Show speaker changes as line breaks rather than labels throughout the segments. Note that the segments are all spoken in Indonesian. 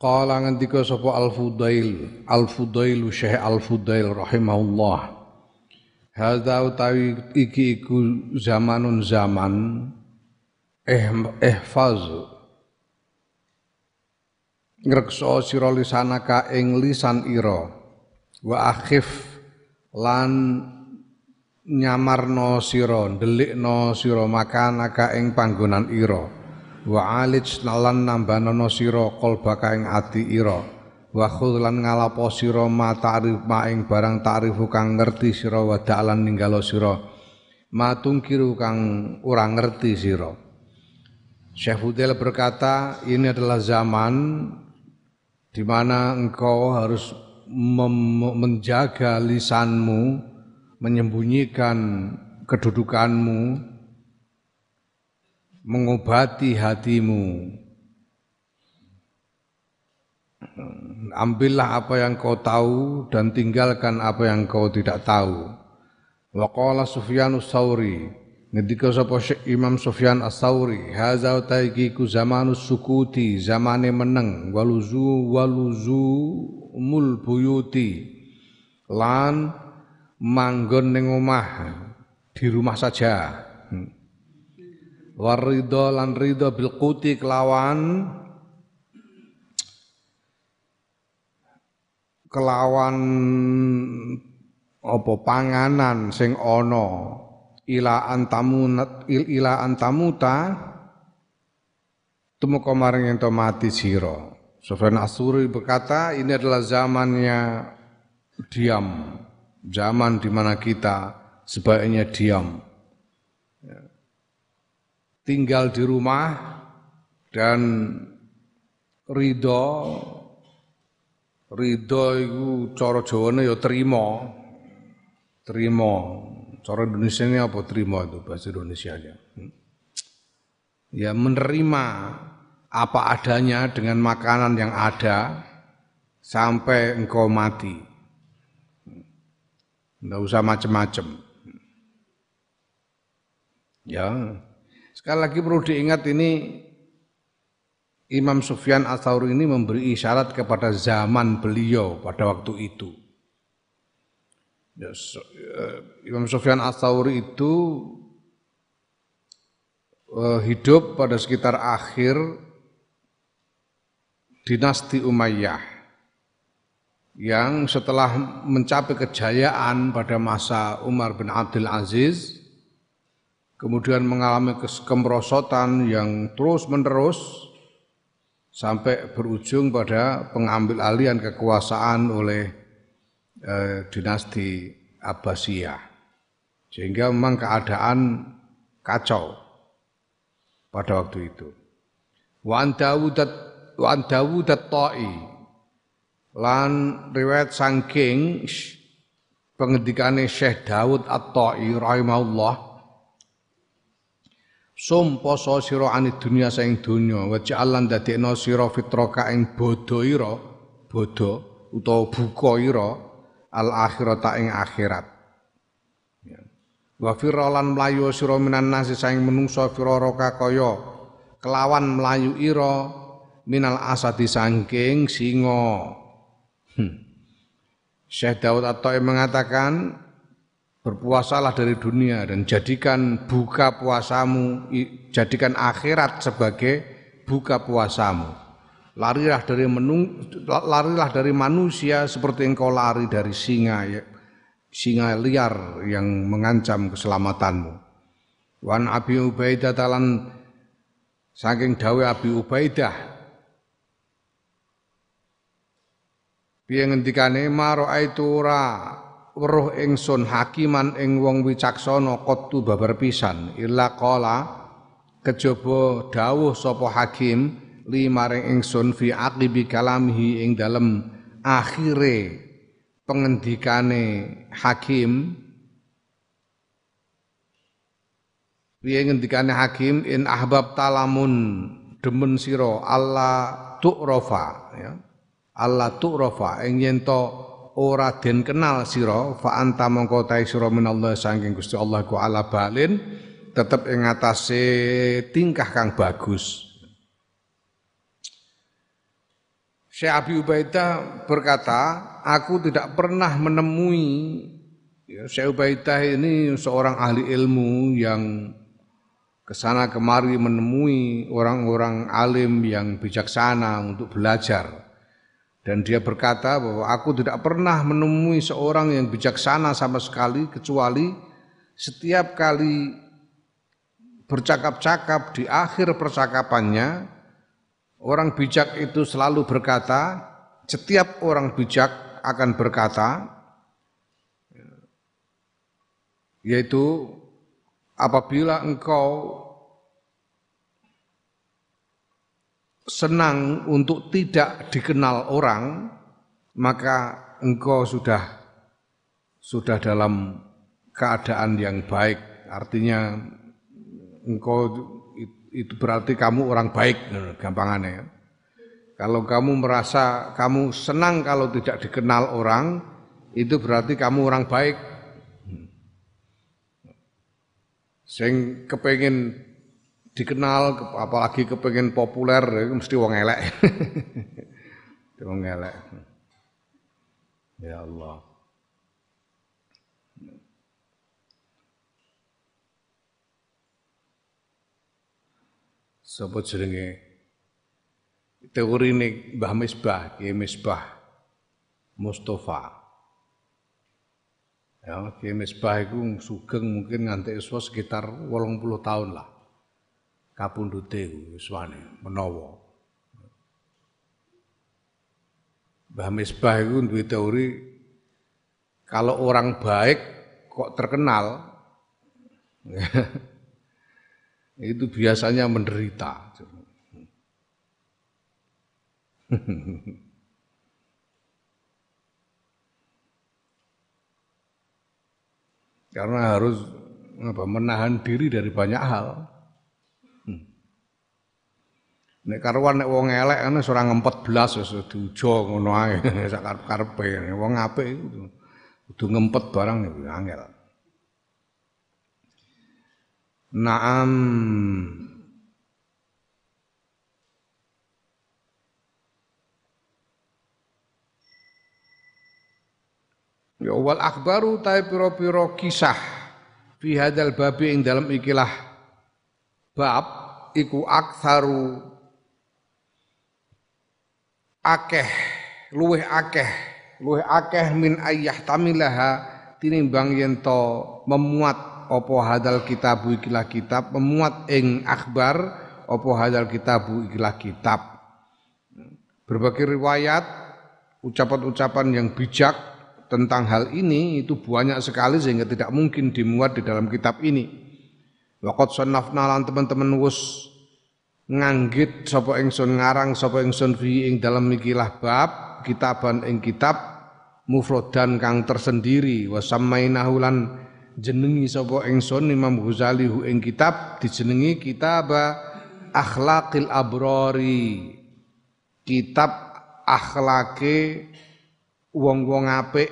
Qala ngendika sapa Al-Fudail, Al-Fudail Syekh Al-Fudail rahimahullah. Hadza utawi iki iku zamanun zaman eh ihfaz ngrekso sira lisanaka ing lisan ira. Wa akhif lan nyamarno sira ndelikno sira makanaka ing panggonan ira wa alij nalan nambanono sira qalbaka ing ati ira. Wa khudlan ngalapo sira ma ma ing barang ta'rifu kang ngerti sira wa da'lan ninggalo sira. Ma kang ora ngerti sira. Syekh Fudel berkata ini adalah zaman di mana engkau harus menjaga lisanmu, menyembunyikan kedudukanmu, mengobati hatimu. Ambillah apa yang kau tahu dan tinggalkan apa yang kau tidak tahu. Wa qala Sufyan Sauri, ngendika sapa Imam Sufyan As-Sauri, haza taiki ku zamanus sukuti, zamane meneng, waluzu waluzu mul buyuti. Lan manggon ning omah di rumah saja. Hmm warido lan ridho bil quti kelawan. Kelawan apa panganan sing ana. Ila antamu ila antamuta tumeka maring ento mati sira. Sufyan Asuri berkata ini adalah zamannya diam. Zaman di mana kita sebaiknya diam tinggal di rumah dan ridho ridho itu cara Jawane ya terima terima cara Indonesia ini apa terima itu bahasa Indonesia nya hmm? ya menerima apa adanya dengan makanan yang ada sampai engkau mati. Nggak usah macem-macem. Ya Sekali lagi perlu diingat ini Imam Sufyan Ats-Tsauri ini memberi isyarat kepada zaman beliau pada waktu itu. Ya, eh, Imam Sufyan Ats-Tsauri itu uh, hidup pada sekitar akhir dinasti Umayyah yang setelah mencapai kejayaan pada masa Umar bin Abdul Aziz kemudian mengalami kemerosotan yang terus-menerus sampai berujung pada pengambil alihan kekuasaan oleh eh, dinasti Abbasiyah. Sehingga memang keadaan kacau pada waktu itu. Wan Dawud Wan Dawud ta'i lan riwayat sangking pengendikane Syekh Dawud At-Ta'i rahimahullah Sum poso sira anid dunya saing donya wa ja'alan dadekno sira fitraka ing bodho ira bodho utawa buka ira al akhirata ing akhirat. Ya. Wa firalan mlayu sira minan nasi saing menungso firaraka kaya kelawan mlayu ira minal asadi sangking singa. Hmm. Syekh Daud At-Tai mengatakan berpuasalah dari dunia dan jadikan buka puasamu jadikan akhirat sebagai buka puasamu. Larilah dari menung, larilah dari manusia seperti engkau lari dari singa ya, singa liar yang mengancam keselamatanmu. Wan abi ubaidah talan saking dawe abi ubaidah piye ngendikane? Maro aitura weruh ingsun hakiman ing wong wicaksana qattu babar pisan. Illa qala kejaba dawuh sapa hakim li maring ingsun fi aqibi kalamihi ing dalem akhire pengendikane hakim. Piye ngendikane hakim? In ahbab talamun demen sira Allah tu'rafa ya. Allah tu'rafa ing yen ora den kenal sira fa anta mongko ta sira minallah saking Gusti Allah ku ala balin tetep ing atase tingkah kang bagus Syekh Abi Ubaidah berkata, aku tidak pernah menemui ya, Syekh Ubaidah ini seorang ahli ilmu yang ke sana kemari menemui orang-orang alim yang bijaksana untuk belajar. Dan dia berkata bahwa aku tidak pernah menemui seorang yang bijaksana sama sekali kecuali setiap kali bercakap-cakap di akhir percakapannya orang bijak itu selalu berkata setiap orang bijak akan berkata yaitu apabila engkau senang untuk tidak dikenal orang, maka engkau sudah sudah dalam keadaan yang baik. Artinya engkau itu berarti kamu orang baik, gampangannya. Ya. Kalau kamu merasa kamu senang kalau tidak dikenal orang, itu berarti kamu orang baik. Sing kepengen dikenal apalagi kepengen populer itu mesti wong elek. wong elek. Ya Allah. Sapa jenenge? Teori ini Mbah Misbah, Kiai Misbah Mustafa. Ya, Kiai Misbah itu sugeng mungkin nganti iswa sekitar 80 tahun lah. Kapundute iswane menawa. Mbah Misbah itu duwe teori kalau orang baik kok terkenal itu biasanya menderita. Karena harus apa, menahan diri dari banyak hal. Hmm. Nek karuan nek wong elek ana ora ngempet blas wis diujo ngono ae sak karep-karepe. Wong apik iku kudu ngempet barang iku angel. Naam Ya wal akhbaru ta pira-pira kisah fi hadzal babi ing dalam ikilah bab iku aktsaru akeh luweh akeh luweh akeh min ayah tamilaha tinimbang yen to memuat apa hadal kitabu ikilah kitab memuat ing akhbar apa hadal kitabu ikilah kitab berbagai riwayat ucapan-ucapan yang bijak tentang hal ini itu banyak sekali sehingga tidak mungkin dimuat di dalam kitab ini. Waqat sannafna lan teman-teman wus nganggit sapa ingsun ngarang sapa ingsun fi ing dalam mikilah bab kitaban ing kitab mufrodan kang tersendiri. Wa samainahu lan jenengi sapa ingsun Imam Ghazali hu ing kitab dijenengi kitab akhlaqil abrori kitab akhlake wong-wong apik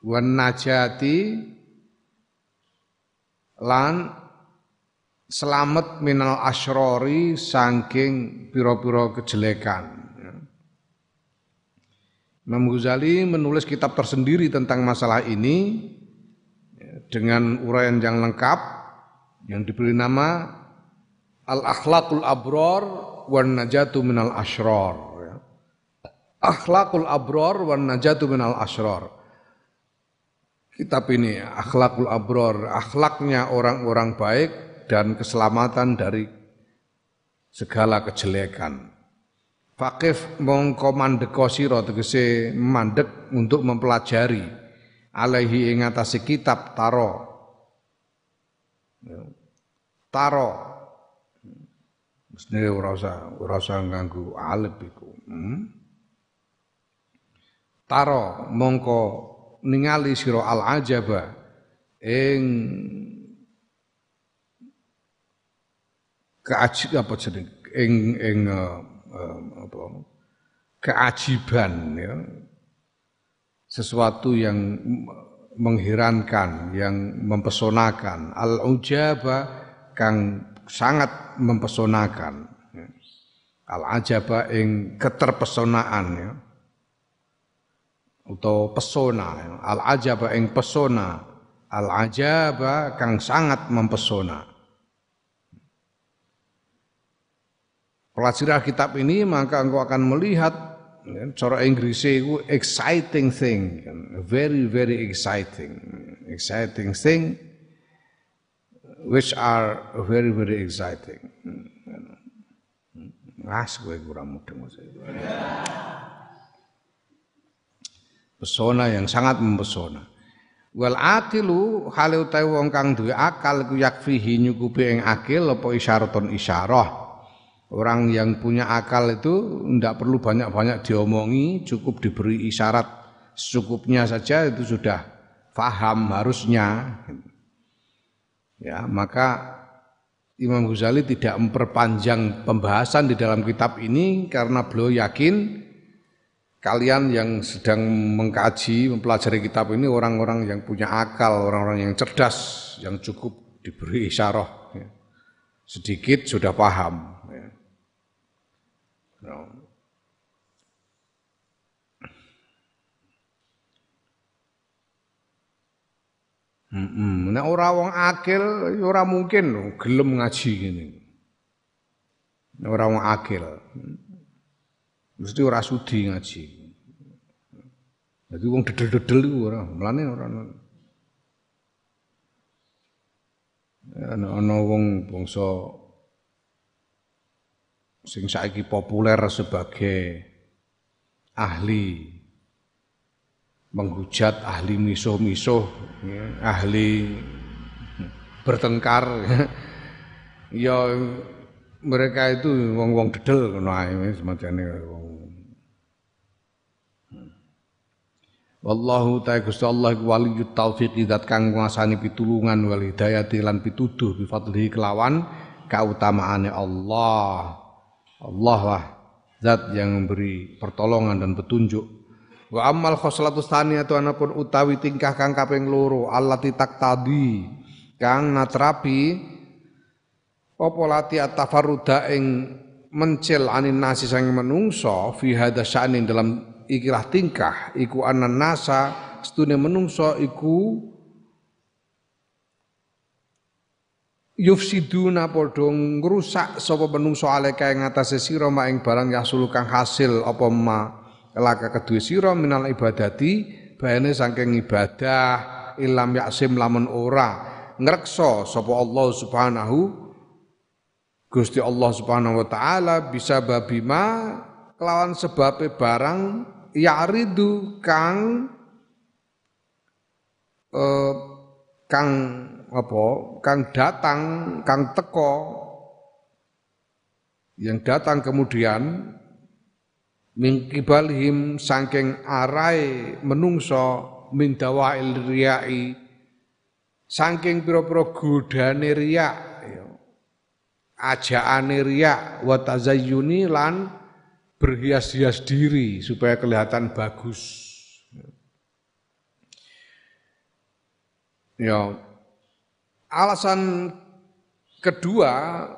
wan najati lan selamat minal asyrori saking piro-piro kejelekan. Imam Ghazali menulis kitab tersendiri tentang masalah ini dengan uraian yang lengkap yang diberi nama Al-Akhlaqul Abror wan Najatu minal Asyror. Akhlaqul Abror wan Najatu minal Asyror kitab ini akhlakul abror, akhlaknya orang-orang baik dan keselamatan dari segala kejelekan. Fakif mongko mandeko sira tegese mandek untuk mempelajari alaihi ing atase kitab taro. Taro. Mesti ora usah nganggo alif iku. Hmm? Taro mongko ningali sira al ajaba ing keajib apa jeneng? Ing ing uh, uh, apa? Keajiban ya. Sesuatu yang mengherankan yang mempesonakan. Al ujaba kang sangat mempesonakan ya. al ajaba ing keterpesonaan ya. Atau pesona ya. al ajaba ing pesona. Al ajaba kang sangat mempesona pelajari kitab ini maka engkau akan melihat ya, cara Inggrisnya itu exciting thing very very exciting. Exciting thing which are very very exciting. Ngas gue kurang mudeng pesona yang sangat mempesona. Wal aqilu hale utawi wong kang duwe akal ku yakfihi nyukupi ing akil apa isyaraton isyarah Orang yang punya akal itu tidak perlu banyak-banyak diomongi, cukup diberi isyarat secukupnya saja itu sudah faham harusnya. Ya, maka Imam Ghazali tidak memperpanjang pembahasan di dalam kitab ini karena beliau yakin kalian yang sedang mengkaji, mempelajari kitab ini orang-orang yang punya akal, orang-orang yang cerdas, yang cukup diberi isyarah. Ya. Sedikit sudah paham. No. Hmm, nek ora wong akil ya ora mungkin gelem ngaji ngene. Ora wong akil. Mesti ora sudi ngaji. Jadi wong dedel-dedel iku ora, mlane ora ana wong bangsa sing saiki populer sebagai ahli menghujat, ahli misuh-misuh, ya, ahli bertengkar. ya mereka itu wong-wong dedel ngono ae semacane wong. Wallahu ta'ala Gusti Allah waliyut taufiq zat kang nguasani pitulungan wal hidayati lan pituduh bi fadlihi kelawan kautamaane Allah. Allah lah zat yang memberi pertolongan dan petunjuk. Wa amal khoslatus atau anapun utawi tingkah kang kaping loro allati tadi kang natrapi apa lati at-tafarruda ing mencil anin nasi sang menungso fi hadza sya'nin dalam ikilah tingkah iku anan nasa stune menungso iku yufsiduna padha ngrusak sapa menungso aleka ing atase sira ing barang yasul kang hasil apa ma laka kedue sira minal ibadati bayane saking ibadah ilam yaksim lamun ora ngrekso sapa Allah Subhanahu Gusti Allah Subhanahu wa taala bisa babima kelawan sebabe barang ya'ridu kang eh, kang apa kang datang kang teko yang datang kemudian mingkibalhim saking arai menungso min dawail riyai saking pira-pira godane riya ya. ajaane riya wa tazayyuni lan berhias-hias diri supaya kelihatan bagus. Ya Alasan kedua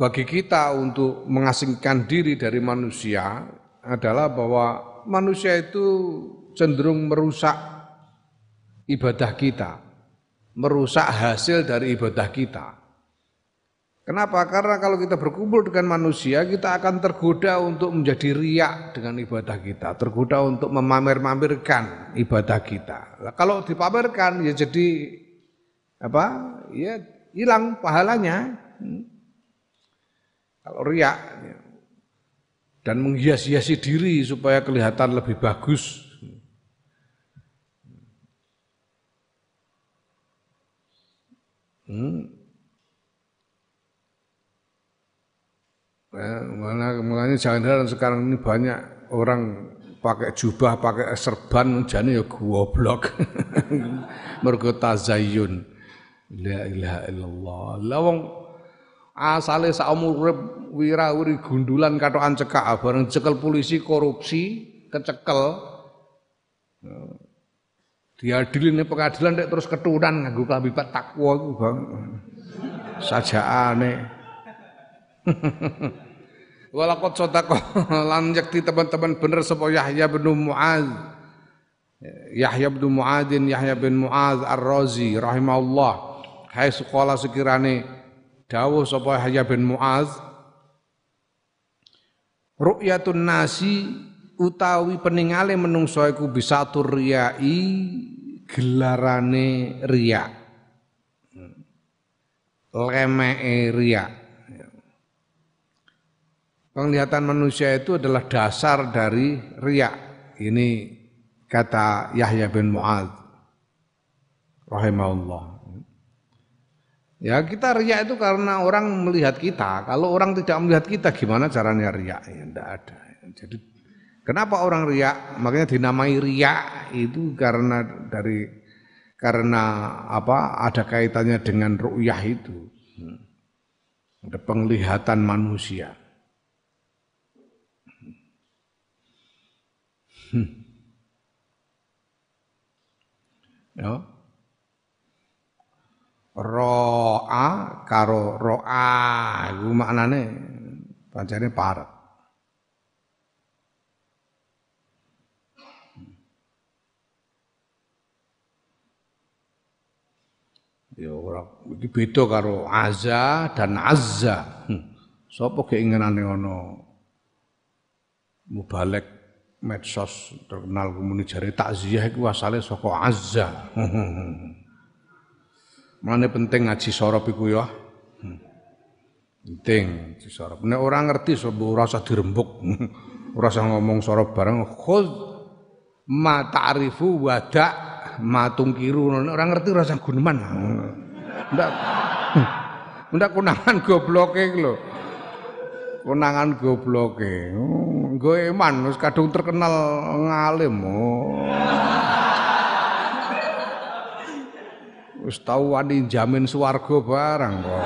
bagi kita untuk mengasingkan diri dari manusia adalah bahwa manusia itu cenderung merusak ibadah kita, merusak hasil dari ibadah kita. Kenapa? Karena kalau kita berkumpul dengan manusia, kita akan tergoda untuk menjadi riak dengan ibadah kita, tergoda untuk memamer-mamerkan ibadah kita. Kalau dipamerkan ya jadi apa ya hilang pahalanya hmm. kalau riak ya. dan menghias-hiasi diri supaya kelihatan lebih bagus hmm. Ya, makanya jangan heran sekarang ini banyak orang pakai jubah, pakai serban, jadi ya goblok. Mergo tazayyun. La ilaha illallah. Lah wong asale sak urip wirawiri gundulan katokan cekak bareng cekel polisi korupsi, kecekel. Ning pengadilan nek terus keturunan nganggo klambi takwa iku bang. Sajaane. Walakot sodako lan yakti teman-teman bener sapa Yahya bin Muaz. Yahya bin Muadzin Yahya bin Muaz Ar-Razi rahimahullah. Hai sekolah sekirane dawuh sapa Yahya bin Muaz Ru'yatun nasi utawi peningale menungso iku bisa turiyai gelarane riya. Lemeke riya. Penglihatan manusia itu adalah dasar dari riak. Ini kata Yahya bin Mu'ad rahimahullah. Ya kita riak itu karena orang melihat kita. Kalau orang tidak melihat kita gimana caranya riak? Ya tidak ada. Jadi kenapa orang riak? Makanya dinamai riak itu karena dari karena apa? Ada kaitannya dengan ru'yah itu. Ada penglihatan manusia. Hmm. Ya. Ro'a karo ro'a iku maknane pancene parek. Ya ora iki beda karo azza dan azza. Hmm. Sapa keinginane ana mubalek medsos terkenal kemuni jari takziah itu asalnya saka azza. Mana penting ngaji sorop iku ya. Penting ngaji sorop. Nek orang ngerti sebab ora usah dirembuk. ora usah ngomong sorop bareng khud ma ta'rifu wada ma tungkiru. Nek orang ngerti ora usah guneman. Ndak ndak kunangan gobloke lho konangan gobloke. Nggo iman wis kadung terkenal ngalim. Oh. Wis tau wani jamin swarga barang kok.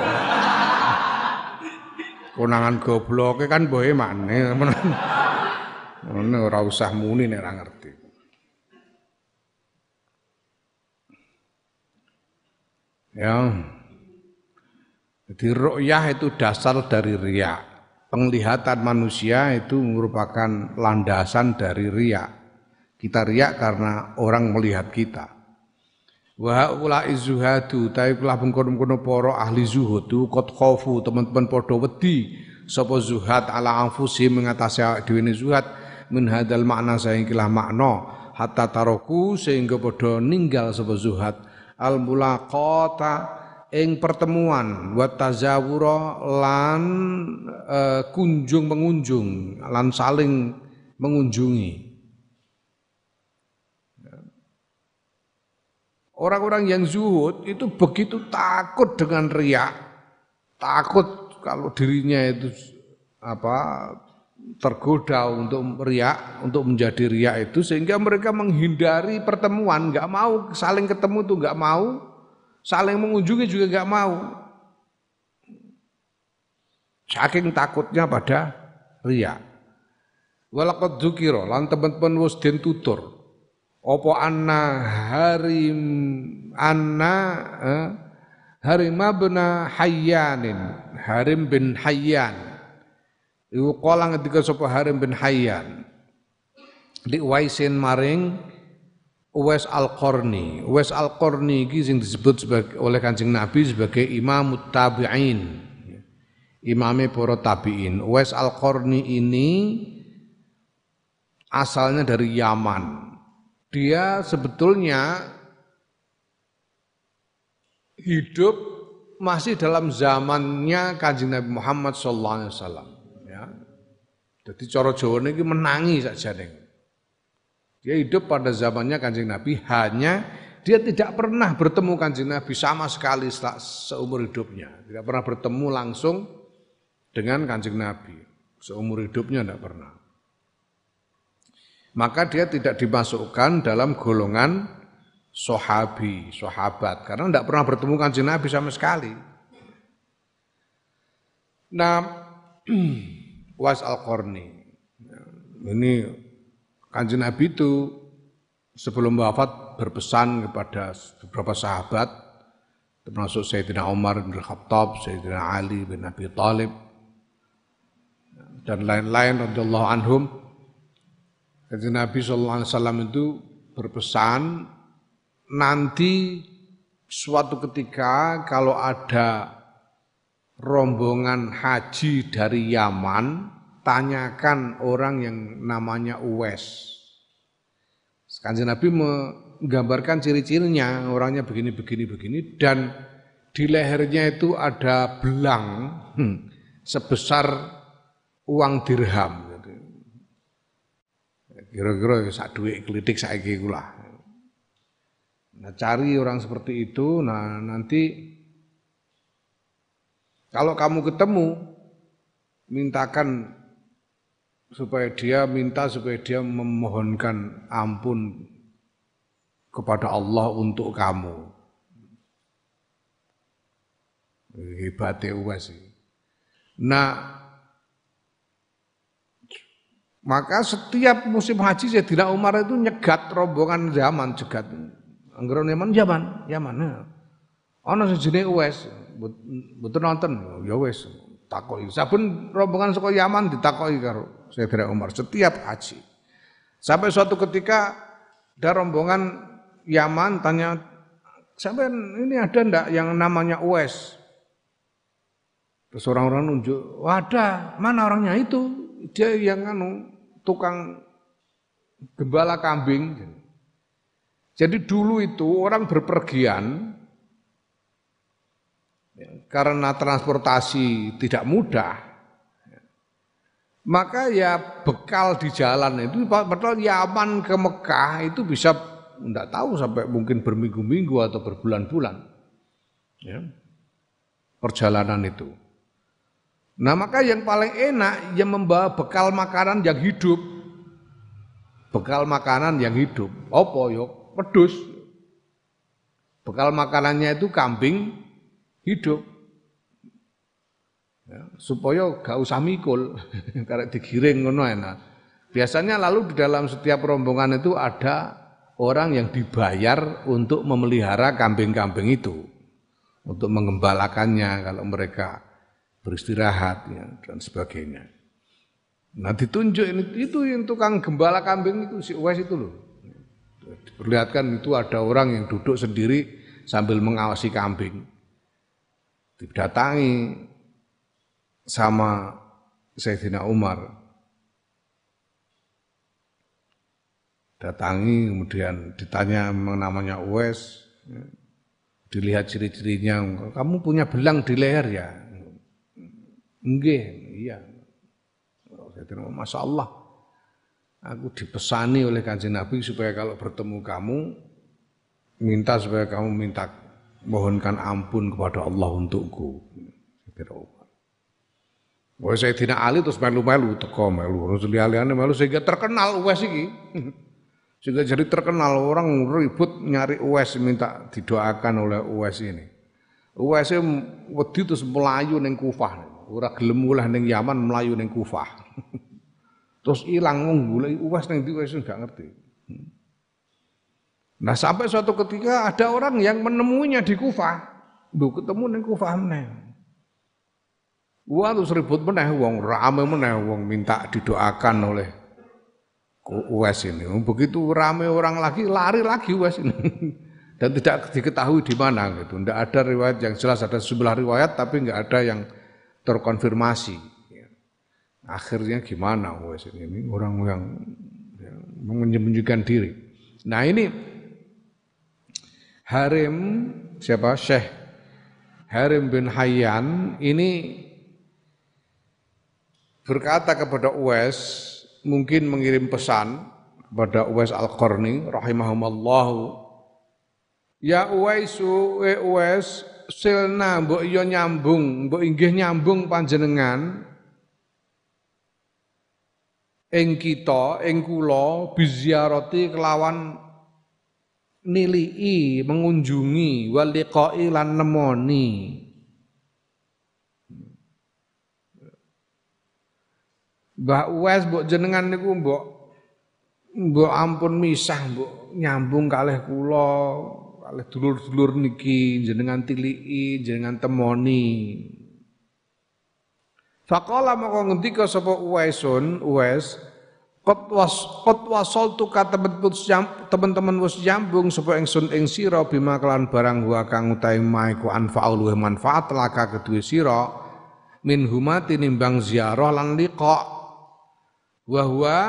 Konangan gobloke kan boe maneh. Ngono ora usah muni nek ora ngerti. Ya. Jadi ru'yah itu dasar dari riak penglihatan manusia itu merupakan landasan dari riak. Kita riak karena orang melihat kita. Wa ula izuhadu tapi kula mengkono-kono para ahli zuhud tu kot khofu teman-teman padha wedi sapa zuhad ala anfusi mengatasi dhewe zuhad min hadal makna saingkilah makna hatta taroku sehingga padha ninggal sapa zuhad al mulaqata ing pertemuan wa tazawura lan uh, kunjung mengunjung lan saling mengunjungi Orang-orang yang zuhud itu begitu takut dengan riak, takut kalau dirinya itu apa tergoda untuk riak, untuk menjadi riak itu sehingga mereka menghindari pertemuan, nggak mau saling ketemu tuh nggak mau, saling mengunjungi juga nggak mau. Saking takutnya pada ria. Walakot dzukira lan teman-teman wis den tutur. Apa anna harim anna eh, Harim bin Hayyanin, Harim bin Hayyan. Iku kala ngendika sapa Harim bin Hayyan. Di waisin maring Uwais Al-Qarni. Uwais Al-Qarni iki sing disebut sebagai oleh Kanjeng Nabi sebagai Imam Tabi'in. Imame para tabi'in. Uwais Al-Qarni ini asalnya dari Yaman. Dia sebetulnya hidup masih dalam zamannya Kanjeng Nabi Muhammad sallallahu alaihi wasallam ya. Jadi cara Jawa ini menangi saja nih. Dia hidup pada zamannya kanjeng Nabi, hanya dia tidak pernah bertemu kanjeng Nabi sama sekali seumur hidupnya. Tidak pernah bertemu langsung dengan kanjeng Nabi. Seumur hidupnya tidak pernah. Maka dia tidak dimasukkan dalam golongan sohabi, sohabat. Karena tidak pernah bertemu kanjeng Nabi sama sekali. Nah, Was Al-Qarni. Ini kanjeng Nabi itu sebelum wafat berpesan kepada beberapa sahabat termasuk Sayyidina Umar bin Khattab, Sayyidina Ali bin Abi Thalib dan lain-lain radhiyallahu anhum. Jadi Nabi sallallahu alaihi wasallam itu berpesan nanti suatu ketika kalau ada rombongan haji dari Yaman, tanyakan orang yang namanya Uwais. Kanjeng Nabi menggambarkan ciri-cirinya, orangnya begini, begini, begini, dan di lehernya itu ada belang hmm, sebesar uang dirham. Kira-kira sak duit klitik saiki kula. Nah, cari orang seperti itu, nah nanti kalau kamu ketemu mintakan supaya dia minta supaya dia memohonkan ampun kepada Allah untuk kamu. Hebatnya uas Nah, maka setiap musim haji Sayyidina Umar itu nyegat rombongan zaman jegat. Anggaran Yaman, Yaman, Yaman. Ana sejenis Uwais, betul nonton, ya wes takoki. Saben rombongan saka Yaman ditakoki karo Sayyidina Umar setiap haji. Sampai suatu ketika ada rombongan Yaman tanya, sampai ini ada ndak yang namanya Uwais? Terus orang-orang nunjuk, ada, mana orangnya itu? Dia yang anu tukang gembala kambing. Jadi dulu itu orang berpergian ya, karena transportasi tidak mudah, maka ya bekal di jalan itu padahal Yaman ke Mekah itu bisa tidak tahu sampai mungkin berminggu-minggu atau berbulan-bulan ya, perjalanan itu. Nah maka yang paling enak yang membawa bekal makanan yang hidup. Bekal makanan yang hidup. Apa yo? Pedus. Bekal makanannya itu kambing hidup. Ya, supaya gak usah mikul. Karena digiring ngono enak. Biasanya lalu di dalam setiap rombongan itu ada orang yang dibayar untuk memelihara kambing-kambing itu. Untuk mengembalakannya kalau mereka beristirahat ya, dan sebagainya. Nah ditunjuk ini itu yang tukang gembala kambing itu si Uwais itu loh. Diperlihatkan itu ada orang yang duduk sendiri sambil mengawasi kambing. Didatangi sama Sayyidina Umar. Datangi kemudian ditanya namanya Uwais. Ya. Dilihat ciri-cirinya, kamu punya belang di leher ya? Nggih, iya. Masya Allah. Aku dipesani oleh kanjeng Nabi supaya kalau bertemu kamu, minta supaya kamu minta mohonkan ampun kepada Allah untukku. Wah saya tidak Ali terus melu-melu teko melu terus liane melu sehingga terkenal Uwais iki. Sehingga jadi terkenal orang ribut nyari Uwais minta didoakan oleh Uwais ini. Uwais wedi terus melayu ning Kufah ora gelem mulih ning Yaman melayu ning Kufah. Terus ilang wong golek uwas ning ndi wis gak ngerti. Nah sampai suatu ketika ada orang yang menemuinya di Kufah. Lho ketemu ning Kufah meneh. Wah terus ribut meneh wong rame meneh wong minta didoakan oleh Uwais ini. Begitu rame orang lagi lari lagi Uwais ini. Dan tidak diketahui di mana gitu. Tidak ada riwayat yang jelas ada sebelah riwayat tapi nggak ada yang terkonfirmasi. Akhirnya gimana wes ini orang yang, yang menyembunyikan diri. Nah ini Harim siapa Syekh Harim bin Hayyan ini berkata kepada Uwais mungkin mengirim pesan kepada Uwais Al-Qarni rahimahumallahu Ya Uwaisu, Uwais, silna mbok iya nyambung, mbok inggih nyambung panjenengan. Ing kita ing kula biziarati kelawan nilii mengunjungi waliqai lan nemoni. Mbak Uwais mbok jenengan niku mbok mbok ampun misah mbok nyambung kalih kula kalih dulur-dulur niki jenengan tiliki jenengan temoni. Faqala maka ngendika sapa Uwaisun Uwais Qad was qad wasaltu ka teman-teman wis jambung sapa ingsun ing sira bima kelan barang wa kang utahe maiku anfaul luwih manfaat laka kedue sira min huma tinimbang ziarah lan liqa. Wa huwa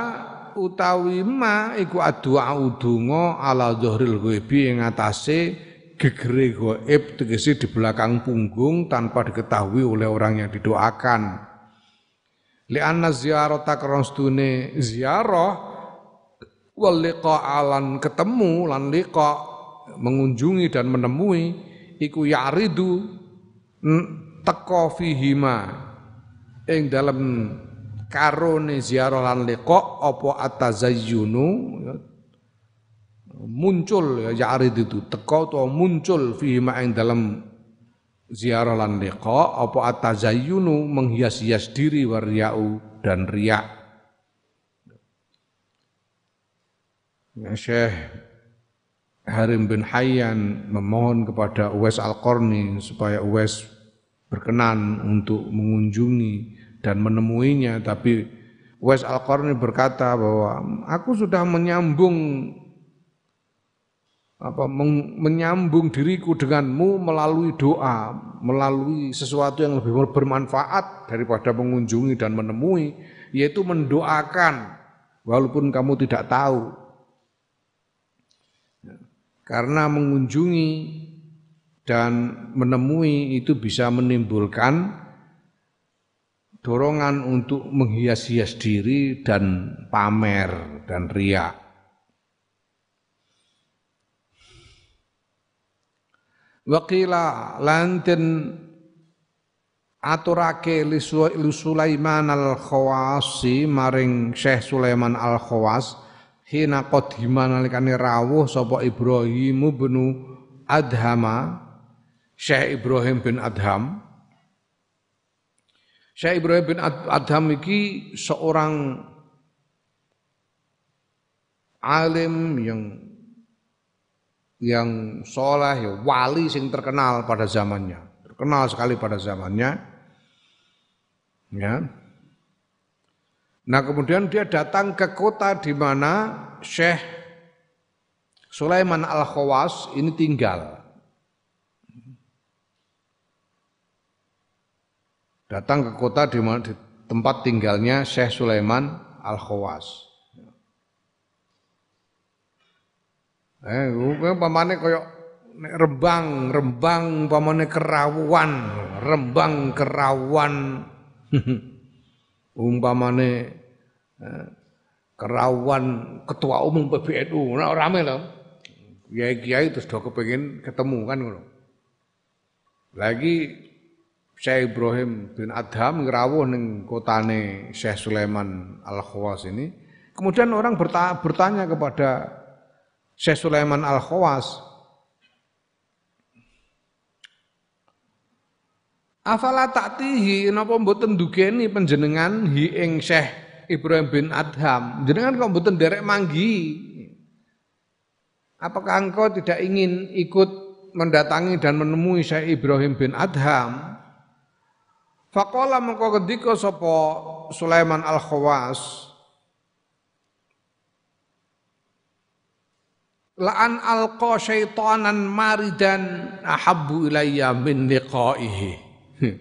utawi ma iku adua udunga ala dhahril ghaibi ing atase gegere gaib tegese di belakang punggung tanpa diketahui oleh orang yang didoakan. Li anna ziyarata krostune ziarah wal liqa alan ketemu lan liqa mengunjungi dan menemui iku ya'ridu teko fihima. Ing dalam karone ziarah lan liqa apa atazayyunu ya, muncul ya ya'ridu itu. Teko atau muncul fihima ing dalam ziarah lan liqa apa atazayyunu menghias-hias diri warya'u dan riak ya Syekh Harim bin Hayyan memohon kepada Uwais Al-Qarni supaya Uwais berkenan untuk mengunjungi dan menemuinya tapi Uwais Al-Qarni berkata bahwa aku sudah menyambung apa menyambung diriku denganmu melalui doa, melalui sesuatu yang lebih bermanfaat daripada mengunjungi dan menemui, yaitu mendoakan walaupun kamu tidak tahu. Karena mengunjungi dan menemui itu bisa menimbulkan dorongan untuk menghias-hias diri dan pamer dan riak. Waqila lanten aturake li Sulaiman al-Khawasi maring Syekh Sulaiman al-Khawas hina qadiman nalikane rawuh sapa Ibrahim bin Adhama Syekh Ibrahim bin Adham Syekh Ibrahim bin Adham iki seorang alim yang yang soleh, ya, wali sing terkenal pada zamannya, terkenal sekali pada zamannya. Ya. Nah kemudian dia datang ke kota di mana Syekh Sulaiman al Khawas ini tinggal. Datang ke kota di di tempat tinggalnya Syekh Sulaiman al Khawas. Eh, pamane nek Rembang, Rembang pamane kerawuan, Rembang kerawuan. umpamane eh, kerawuan ketua umum PBNU, nah rame lho. Kiai-kiai terus do kepengin ketemu kan ngono. Lagi Syekh Ibrahim bin Adham ngerawuh ning kotane Syekh Sulaiman Al-Khawas ini. Kemudian orang bertanya kepada Syekh Sulaiman Al-Khawas Afala taktihi napa mboten dugeni panjenengan hi ing Syekh Ibrahim bin Adham. Jenengan kok mboten derek manggi. Apakah engkau tidak ingin ikut mendatangi dan menemui Syekh Ibrahim bin Adham? Faqala mengko ketika sapa Sulaiman Al-Khawas La'an alqa syaitanan maridan ahabbu ilayya min liqaihi.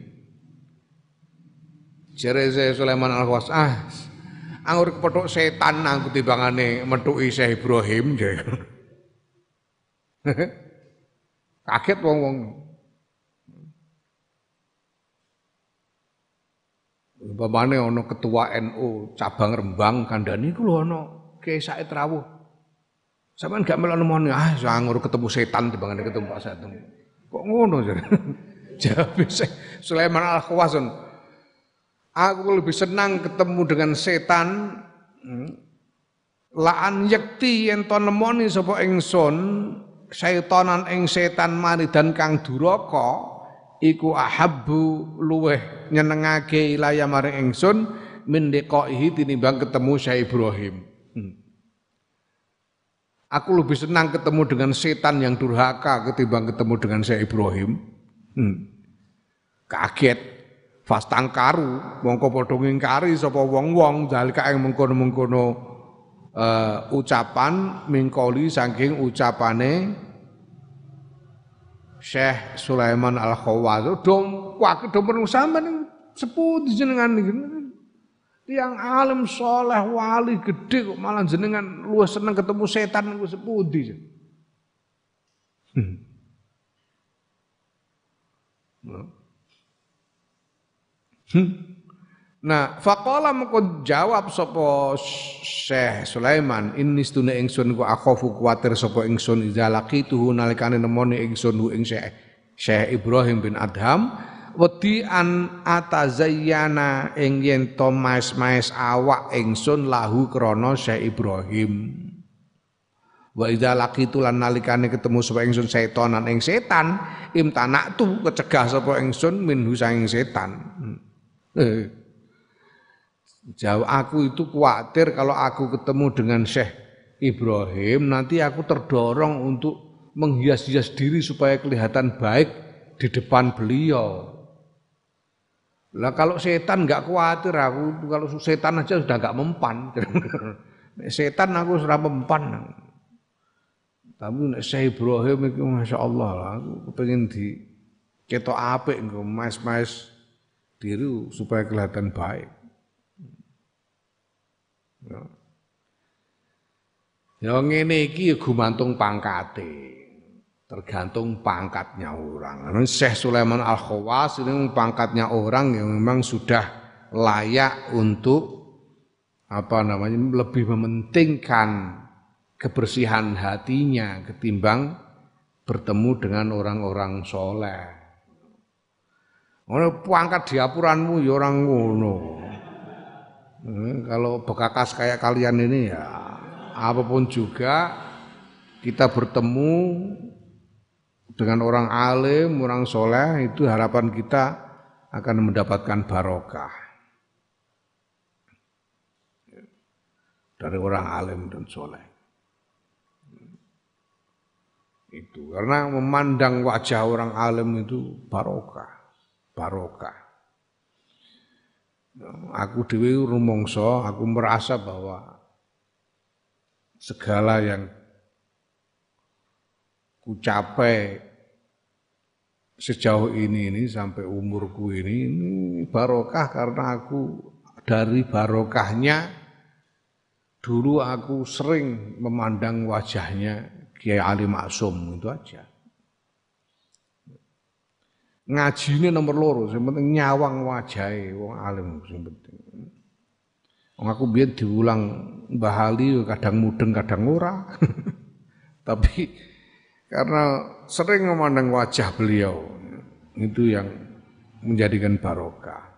Jere Sulaiman Al-Khawas, ah, anggur kepethuk setan aku timbangane methuki Syekh Ibrahim Kaget wong-wong. Umpamane ana ketua NU cabang Rembang kandhani iku lho ana Kiai Said Rawuh. Sampeyan gak melok nemoni, ah sangur ketemu setan di bangun ketemu Pak Setan. Kok ngono jare. Jawab Sulaiman Al-Khawas Aku lebih senang ketemu dengan setan hmm, laan yakti yen to nemoni sapa ingsun syaitanan ing setan dan kang duraka iku ahabbu luweh nyenengake ilaya maring ingsun min liqaihi tinimbang ketemu Syekh Ibrahim. Hmm. Aku lebih senang ketemu dengan setan yang durhaka ketimbang ketemu dengan Syekh Ibrahim. Hmm. Kaget, fastang karu, mongko padha ngingkari sapa wong-wong dalika ing mengkono-mengkono uh, ucapan mingkoli saking ucapane Syekh Sulaiman Al-Khawwaz. Dom kuwi dom sampean sepuh jenengan iki Tiang alim soleh wali gede kok malah jenengan lu seneng ketemu setan gue sepudi. Hmm. Hmm. Nah, faqala mengko jawab sapa Syekh Sulaiman, ini stune ingsun ku akhafu kuwatir sapa ingsun idza laqituhu nalikane nemoni ingsun hu ing Syekh Syekh Ibrahim bin Adham wedi an atazayyana ing yen to mais-mais awak ingsun lahu krana Syekh Ibrahim. Wa idza laqitu lan nalikane ketemu sapa ingsun setanan ing setan imtanaktu kecegah sapa ingsun minhu saking setan. Eh. Jauh aku itu khawatir kalau aku ketemu dengan Syekh Ibrahim nanti aku terdorong untuk menghias-hias diri supaya kelihatan baik di depan beliau. Lah kalau setan nggak khawatir aku, kalau setan aja sudah nggak mempan. setan aku sudah mempan. Tapi nek Syekh Ibrahim itu Masya Allah lah, aku kepengen di ketok apik engko mas-mas diri supaya kelihatan baik. Ya. Ya ngene iki ya gumantung pangkate tergantung pangkatnya orang. Nah, Syekh Sulaiman Al Khawas ini pangkatnya orang yang memang sudah layak untuk apa namanya lebih mementingkan kebersihan hatinya ketimbang bertemu dengan orang-orang soleh. Ono pangkat diapuranmu ya orang ngono. Hmm, kalau bekakas kayak kalian ini ya apa pun juga kita bertemu dengan orang alim, orang soleh itu harapan kita akan mendapatkan barokah dari orang alim dan soleh. Itu karena memandang wajah orang alim itu barokah, barokah. Aku dewi rumongso, aku merasa bahwa segala yang ku capai sejauh ini ini sampai umurku ini ini barokah karena aku dari barokahnya dulu aku sering memandang wajahnya Kiai Ali Maksum itu aja. Ngaji ini nomor loro, yang penting nyawang wajahnya wong alim yang penting. Wong aku biar diulang bahali kadang mudeng kadang ora. Tapi karena sering memandang wajah beliau itu yang menjadikan barokah.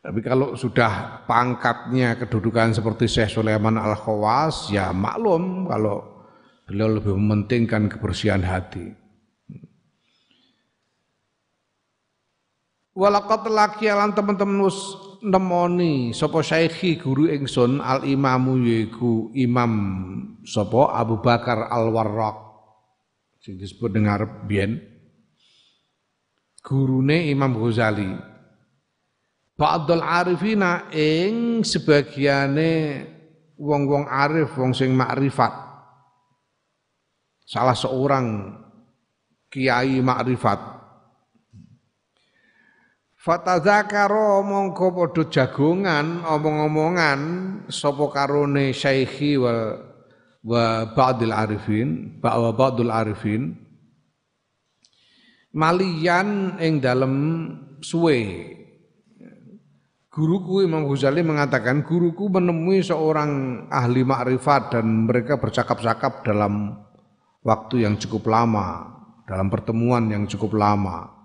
Tapi kalau sudah pangkatnya kedudukan seperti Syekh Sulaiman Al Khawas, ya maklum kalau beliau lebih mementingkan kebersihan hati. Walakat laki alam teman-teman nemoni sapa guru ingsun al imamu yaiku imam sapa Abu Bakar al Warraq sing disebut dengar biyen. Gurune Imam Ghazali. Ba'dul arifina ing sebagiane wong-wong arif wong sing makrifat. Salah seorang kiai makrifat Fatadzakaro mongko padha jagongan omong-omongan sapa karone syaikhi wal wa ba'dil arifin wa ba'dul arifin malian ing dalem suwe Guruku Imam Ghazali mengatakan guruku menemui seorang ahli makrifat dan mereka bercakap-cakap dalam waktu yang cukup lama, dalam pertemuan yang cukup lama.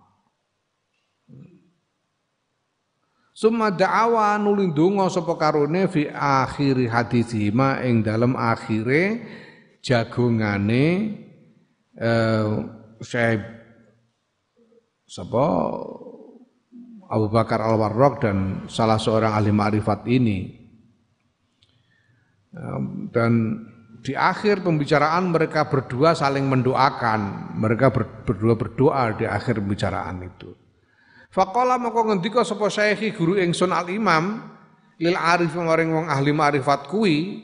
Summa da'awa nuli donga sapa karone fi akhiri hadisihima ing dalam akhire jagongane eh Syekh sapa Abu Bakar Al-Warraq dan salah seorang ahli ma'rifat ini. Dan di akhir pembicaraan mereka berdua saling mendoakan, mereka berdua berdoa di akhir pembicaraan itu. Faqala moko ngendika sapa syekhi guru ingsun al imam lil arif maring wong ahli ma'rifat kuwi?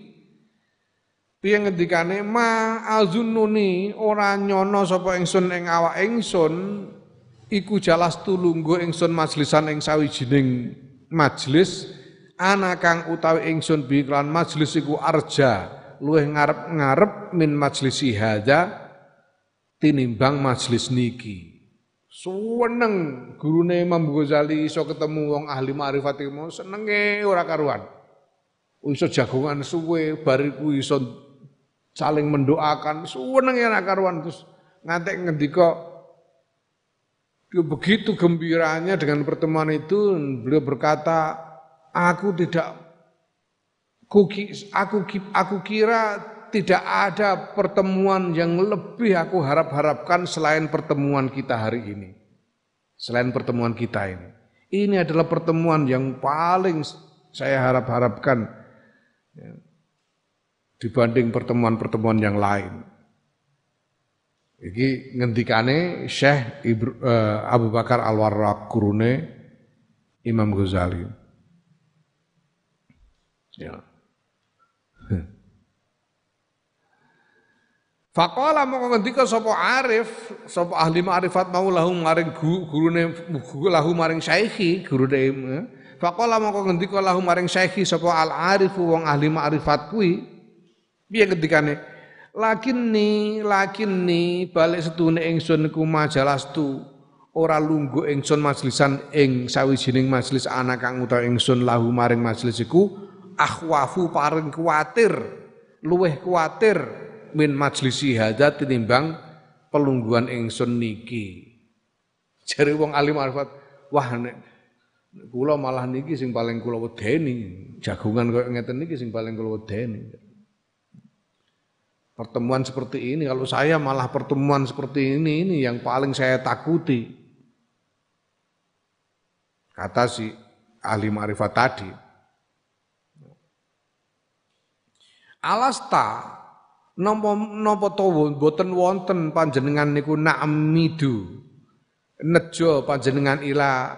Piye ngendikane? Ma azunnuni ora nyono sapa ingsun ing awak ingsun iku jalas tulunggo ingsun majlisan ing sawijining majlis ana kang utawi ingsun bi iklan majlis iku arja luwih ngarep-ngarep min majlisi hadza tinimbang majlis niki Suweneng gurune Imam Ghazali iso ketemu wong ahli ma'rifat ilmu senenge ora karuan. Iso jagongan suwe bariku iso saling mendoakan suwenenge ora karuan terus ngantek ngendika begitu gembiranya dengan pertemuan itu beliau berkata aku tidak aku aku kira tidak ada pertemuan yang lebih aku harap-harapkan selain pertemuan kita hari ini. Selain pertemuan kita ini. Ini adalah pertemuan yang paling saya harap-harapkan ya, dibanding pertemuan-pertemuan yang lain. Iki ngendikane Syekh uh, Abu Bakar Al-Warraq Kurune Imam Ghazali. Ya. Faqala moko ngendika sapa arif, sapa ahli ma'rifat mau lahu maring gurune lahu maring syaikhi, gurune eh. Faqala moko ngendika lahu maring syaikhi sapa al arif wong ahli ma'rifat kuwi. Piye ngendikane? Lakinni lakinni balik setune ingsun ku majalastu ora lungguh ingsun majlisan ing sawijining majlis ana kang utawa ingsun lahu maring majlis iku akhwafu paring kuwatir luweh kuwatir min majlisi hadza tinimbang pelungguan ingsun niki. Jare wong alim arifat, wah nek kula malah niki sing paling kula wedeni, jagungan koyo ngeten niki sing paling kula wedeni. Pertemuan seperti ini kalau saya malah pertemuan seperti ini ini yang paling saya takuti. Kata si ahli ma'rifat tadi. Alasta Napa napa to boten wonten panjenengan niku na'midu nejo panjenengan ila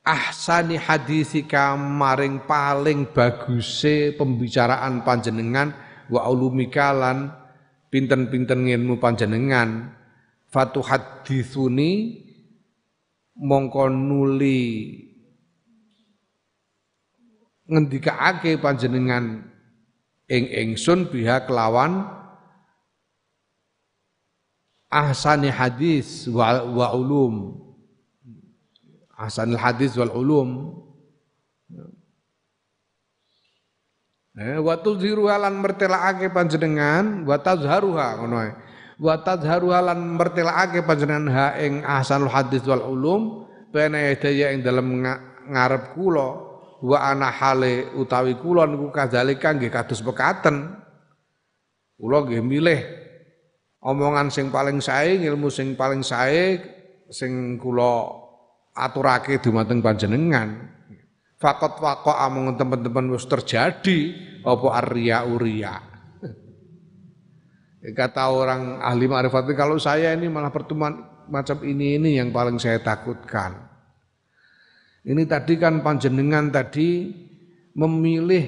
ahsani hadisika maring paling baguse pembicaraan panjenengan wa ulumika lan pinten-pinten ilmu panjenengan. Fatu hadithuni mongko nuli ngendikaake panjenengan ing ingsun biha kelawan ahsani hadis wa, wa ulum. Ahsanil hadis wal ulum. Eh, wa tuzhiruha lan mertelaake panjenengan wa tazharuha ngono. Wa tazharuha lan mertelaake panjenengan ha ing ahsanul hadis wal ulum bene daya ing dalem ngarep kula wa ana hale utawi kula niku kadzalika nggih kados pekaten. Kula nggih milih omongan sing paling sae ilmu sing paling sae sing kula aturake dumateng panjenengan. Fakot wako among teman-teman wis terjadi apa arya uria kata orang ahli ma'rifat kalau saya ini malah pertemuan macam ini ini yang paling saya takutkan ini tadi kan panjenengan tadi memilih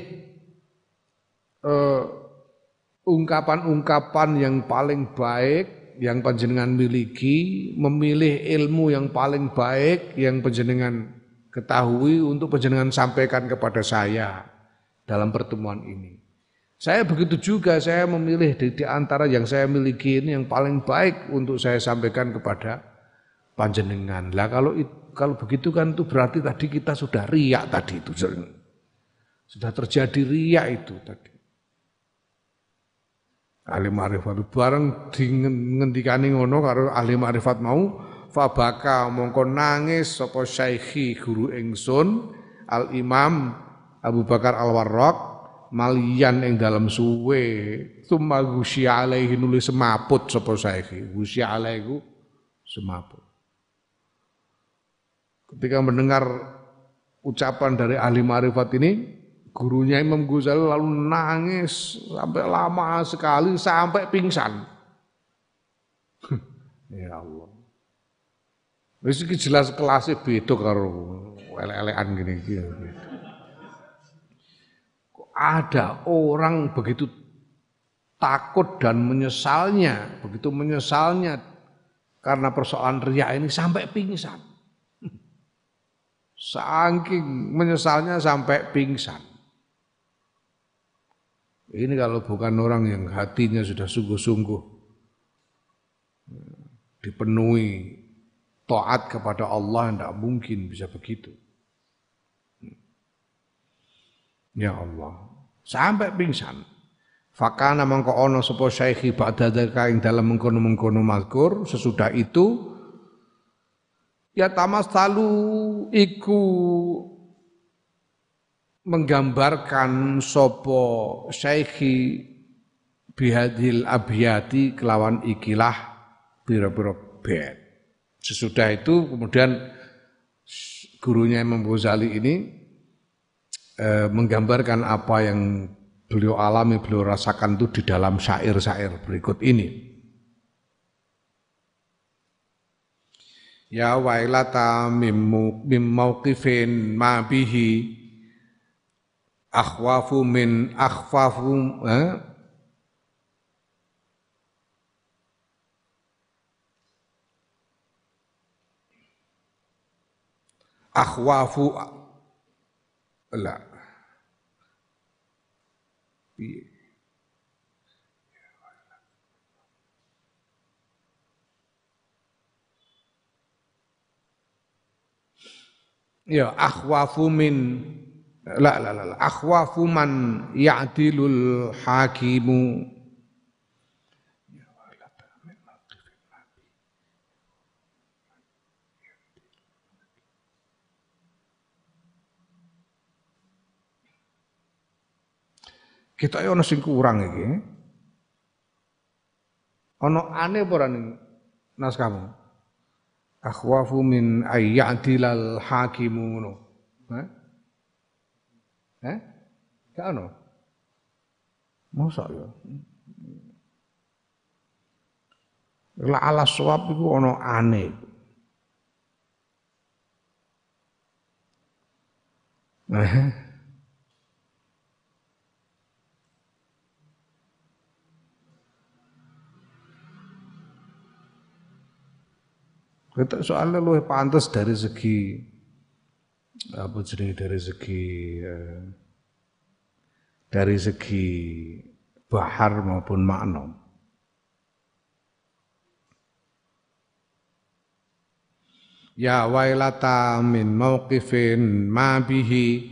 eh, ungkapan-ungkapan yang paling baik yang panjenengan miliki, memilih ilmu yang paling baik yang panjenengan ketahui untuk panjenengan sampaikan kepada saya dalam pertemuan ini. Saya begitu juga, saya memilih di, di antara yang saya miliki ini yang paling baik untuk saya sampaikan kepada panjenengan. Lah kalau itu kalau begitu kan itu berarti tadi kita sudah riak tadi itu. Sudah terjadi riak itu tadi. ahli ma'rifat bareng di ngendikani ngono karo ahli ma'rifat mau fabaka mongko nangis sapa syaikhi guru ingsun al imam Abu Bakar Al Warraq malian ing dalam suwe summa gusya alaihi nulis semaput sapa syaikhi gusya alaihi semaput ketika mendengar ucapan dari ahli marifat ini, gurunya Imam Ghazali lalu nangis sampai lama sekali sampai pingsan. ya Allah. Wis iki jelas kelasnya beda karo elek-elekan gini, gini. Kok ada orang begitu takut dan menyesalnya, begitu menyesalnya karena persoalan riak ini sampai pingsan. Saking menyesalnya sampai pingsan. Ini kalau bukan orang yang hatinya sudah sungguh-sungguh dipenuhi taat kepada Allah tidak mungkin bisa begitu. Ya Allah, sampai pingsan. Fakana mangko ono sapa syekhi ba'da dalam mengkono-mengkono mazkur sesudah itu Ya tamas talu iku menggambarkan sopo syekhi bihadil abiyati kelawan ikilah biro-biro bed. Sesudah itu kemudian gurunya Imam Ghazali ini eh, menggambarkan apa yang beliau alami, beliau rasakan itu di dalam syair-syair berikut ini. Ya wailata mim mauqifin ma bihi. Akhwafu min akhfafu eh? akhwafu la ya akhwafu min la la la akhwafu man ya'dilul hakimu Kita ono sing kurang iki. Ono aneh apa ora ning naskahmu? Akhwafu min ayyadilal hakimu ngono. Hah? Eh? Gak ono. Masa ya? La ala suwab iku ono aneh. Eh? Kita soalnya lu pantas dari segi apa jadi dari segi eh, dari segi bahar maupun makna. Ya wailata min mauqifin ma bihi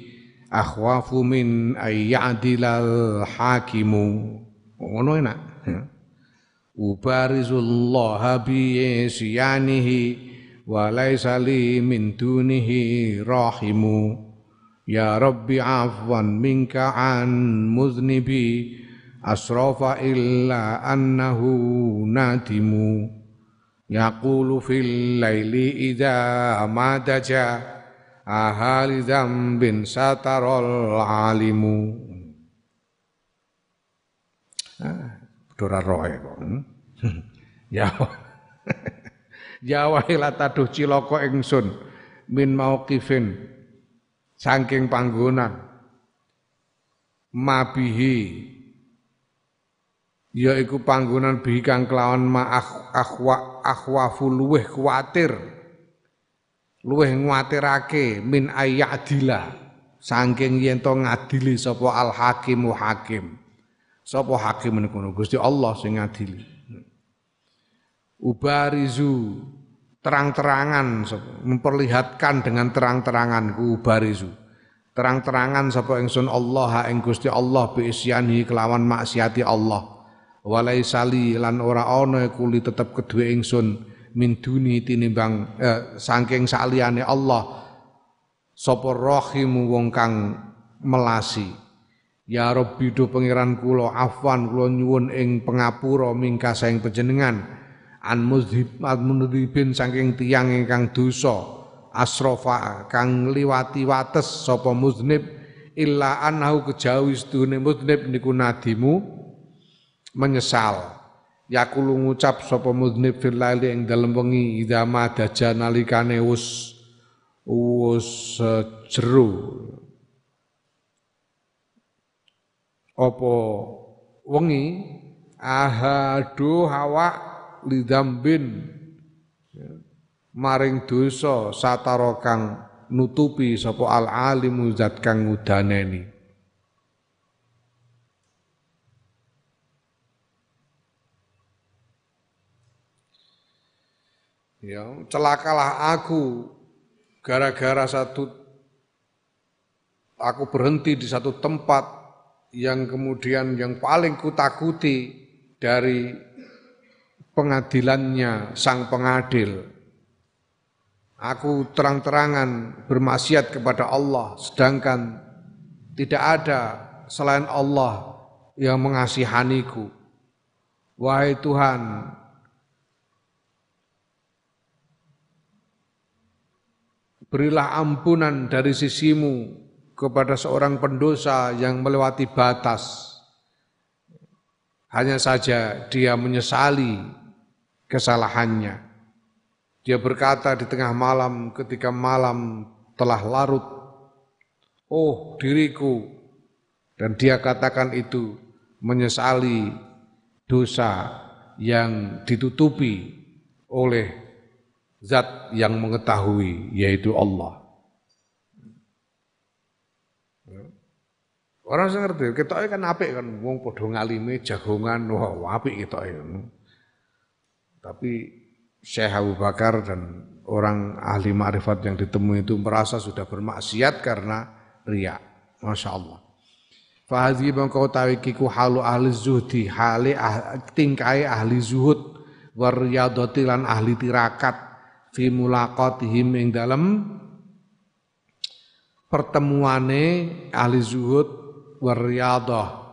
akhwafu min ayyadilal hakimu. Ngono enak. Ya. Ubarizullah bi'isyanihi wa laysa li min dunihi rahimu. Ya Rabbi afwan minka an muznibi asrafa illa annahu nadimu. Yaqulu fil laili idha madaja ahali dzambin satarol alimu. Ah. Dora roe kok. Ya. Ya waila taduh cilaka ingsun. Min mauqifin saking panggonan. Mabihi. Yaiku panggonan bihi kang kelawan ma akhwa akhwafu luweh kuwatir. Luweh nguatirake min ayadila saking yen to ngadili sapa al hakimu hakim Sapa hakim niku Gusti Allah sing ngadili. Ubarizu terang-terangan memperlihatkan dengan terang-terangan ku ubarizu. Terang-terangan sapa ingsun Allah ha ing Gusti Allah bi isyani kelawan maksiati Allah. walai sali lan ora ana iku li tetep kedue ingsun min duni tinimbang eh, saking saliyane Allah sapa rahimu wong kang melasi ya rabbi do pangeran kula afwan kula nyuwun ing pengapura mingka saing panjenengan. An muzhib mudhibin saking tiyang ingkang dosa. Asrofa kang liwati wates sapa muznib illa annahu kejawi sedune muznib niku nadimu menyesal. Yakulu ngucap sapa mudnib fil laili ing dalem wengi idza ma daja nalikane wis wis jero apa wengi? Ahadu hawa lidambin maring dosa satara kang nutupi sapa al alimu zat kang ngudaneni. Ya, celakalah aku gara-gara satu aku berhenti di satu tempat yang kemudian yang paling kutakuti dari pengadilannya sang pengadil. Aku terang-terangan bermaksiat kepada Allah sedangkan tidak ada selain Allah yang mengasihaniku. Wahai Tuhan, berilah ampunan dari sisimu kepada seorang pendosa yang melewati batas. Hanya saja dia menyesali kesalahannya. Dia berkata di tengah malam ketika malam telah larut, "Oh, diriku." Dan dia katakan itu menyesali dosa yang ditutupi oleh zat yang mengetahui yaitu Allah. Orang sing ngerti, ketoke kan apik kan wong padha ngalime jagongan, wah apik ketoke. Tapi Syekh Abu Bakar dan orang ahli ma'rifat yang ditemui itu merasa sudah bermaksiat karena riya. Masya Allah. Fahadhi bangkau tawikiku halu ahli zuhdi, hali ah, tingkai ahli zuhud, waryadoti lan ahli tirakat, fi mulaqatihim ing dalem pertemuane ahli zuhud waryadah.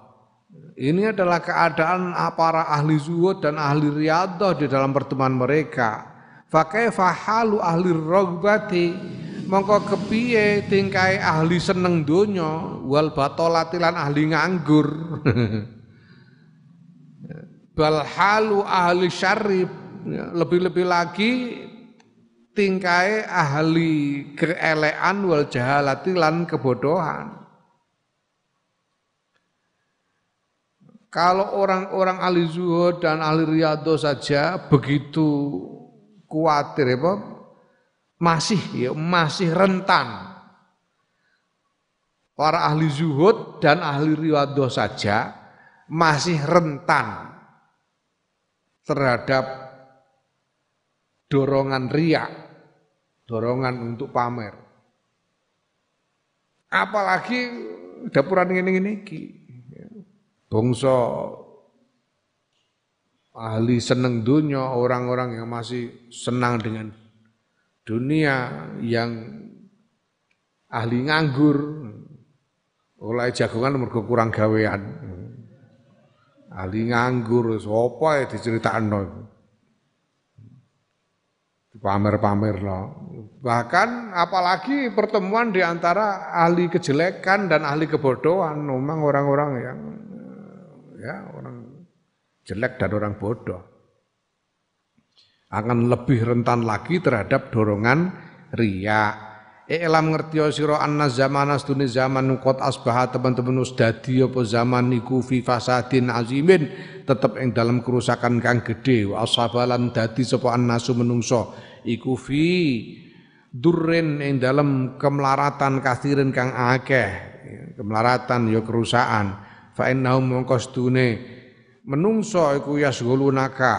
Ini adalah keadaan para ahli zuhud dan ahli riyadah di dalam pertemuan mereka. Fakaifa halu ahli rogbati mongko kepiye tingkai ahli seneng donya wal batolatilan ahli nganggur. Bal halu ahli syarib lebih-lebih lagi tingkai ahli keelean wal jahalati lan kebodohan. Kalau orang-orang ahli zuhud dan ahli riyadho saja begitu khawatir ya, masih ya masih rentan. Para ahli zuhud dan ahli riyadho saja masih rentan terhadap dorongan riak dorongan untuk pamer. Apalagi dapuran ini ini iki. Bangsa ahli seneng dunia, orang-orang yang masih senang dengan dunia, yang ahli nganggur, oleh jagongan mergo kurang gawean. Ahli nganggur, sapa ya diceritakno pamer-pamer loh. Bahkan apalagi pertemuan di antara ahli kejelekan dan ahli kebodohan, memang orang-orang yang ya orang jelek dan orang bodoh. Akan lebih rentan lagi terhadap dorongan ria. Iklam ngerti sira anna zaman astune zaman qad asbaha teman-teman wis apa zaman niku fi fasadin azimin tetep ing dalam kerusakan kang gedhe. Wa asabalan dadi sapa annasu menungso. Iku fi durren ing dalam kemelaratan kasirin kang akeh. Kemelaratan ya kerusakan fa innahum mongko menungso iku yasghulunaka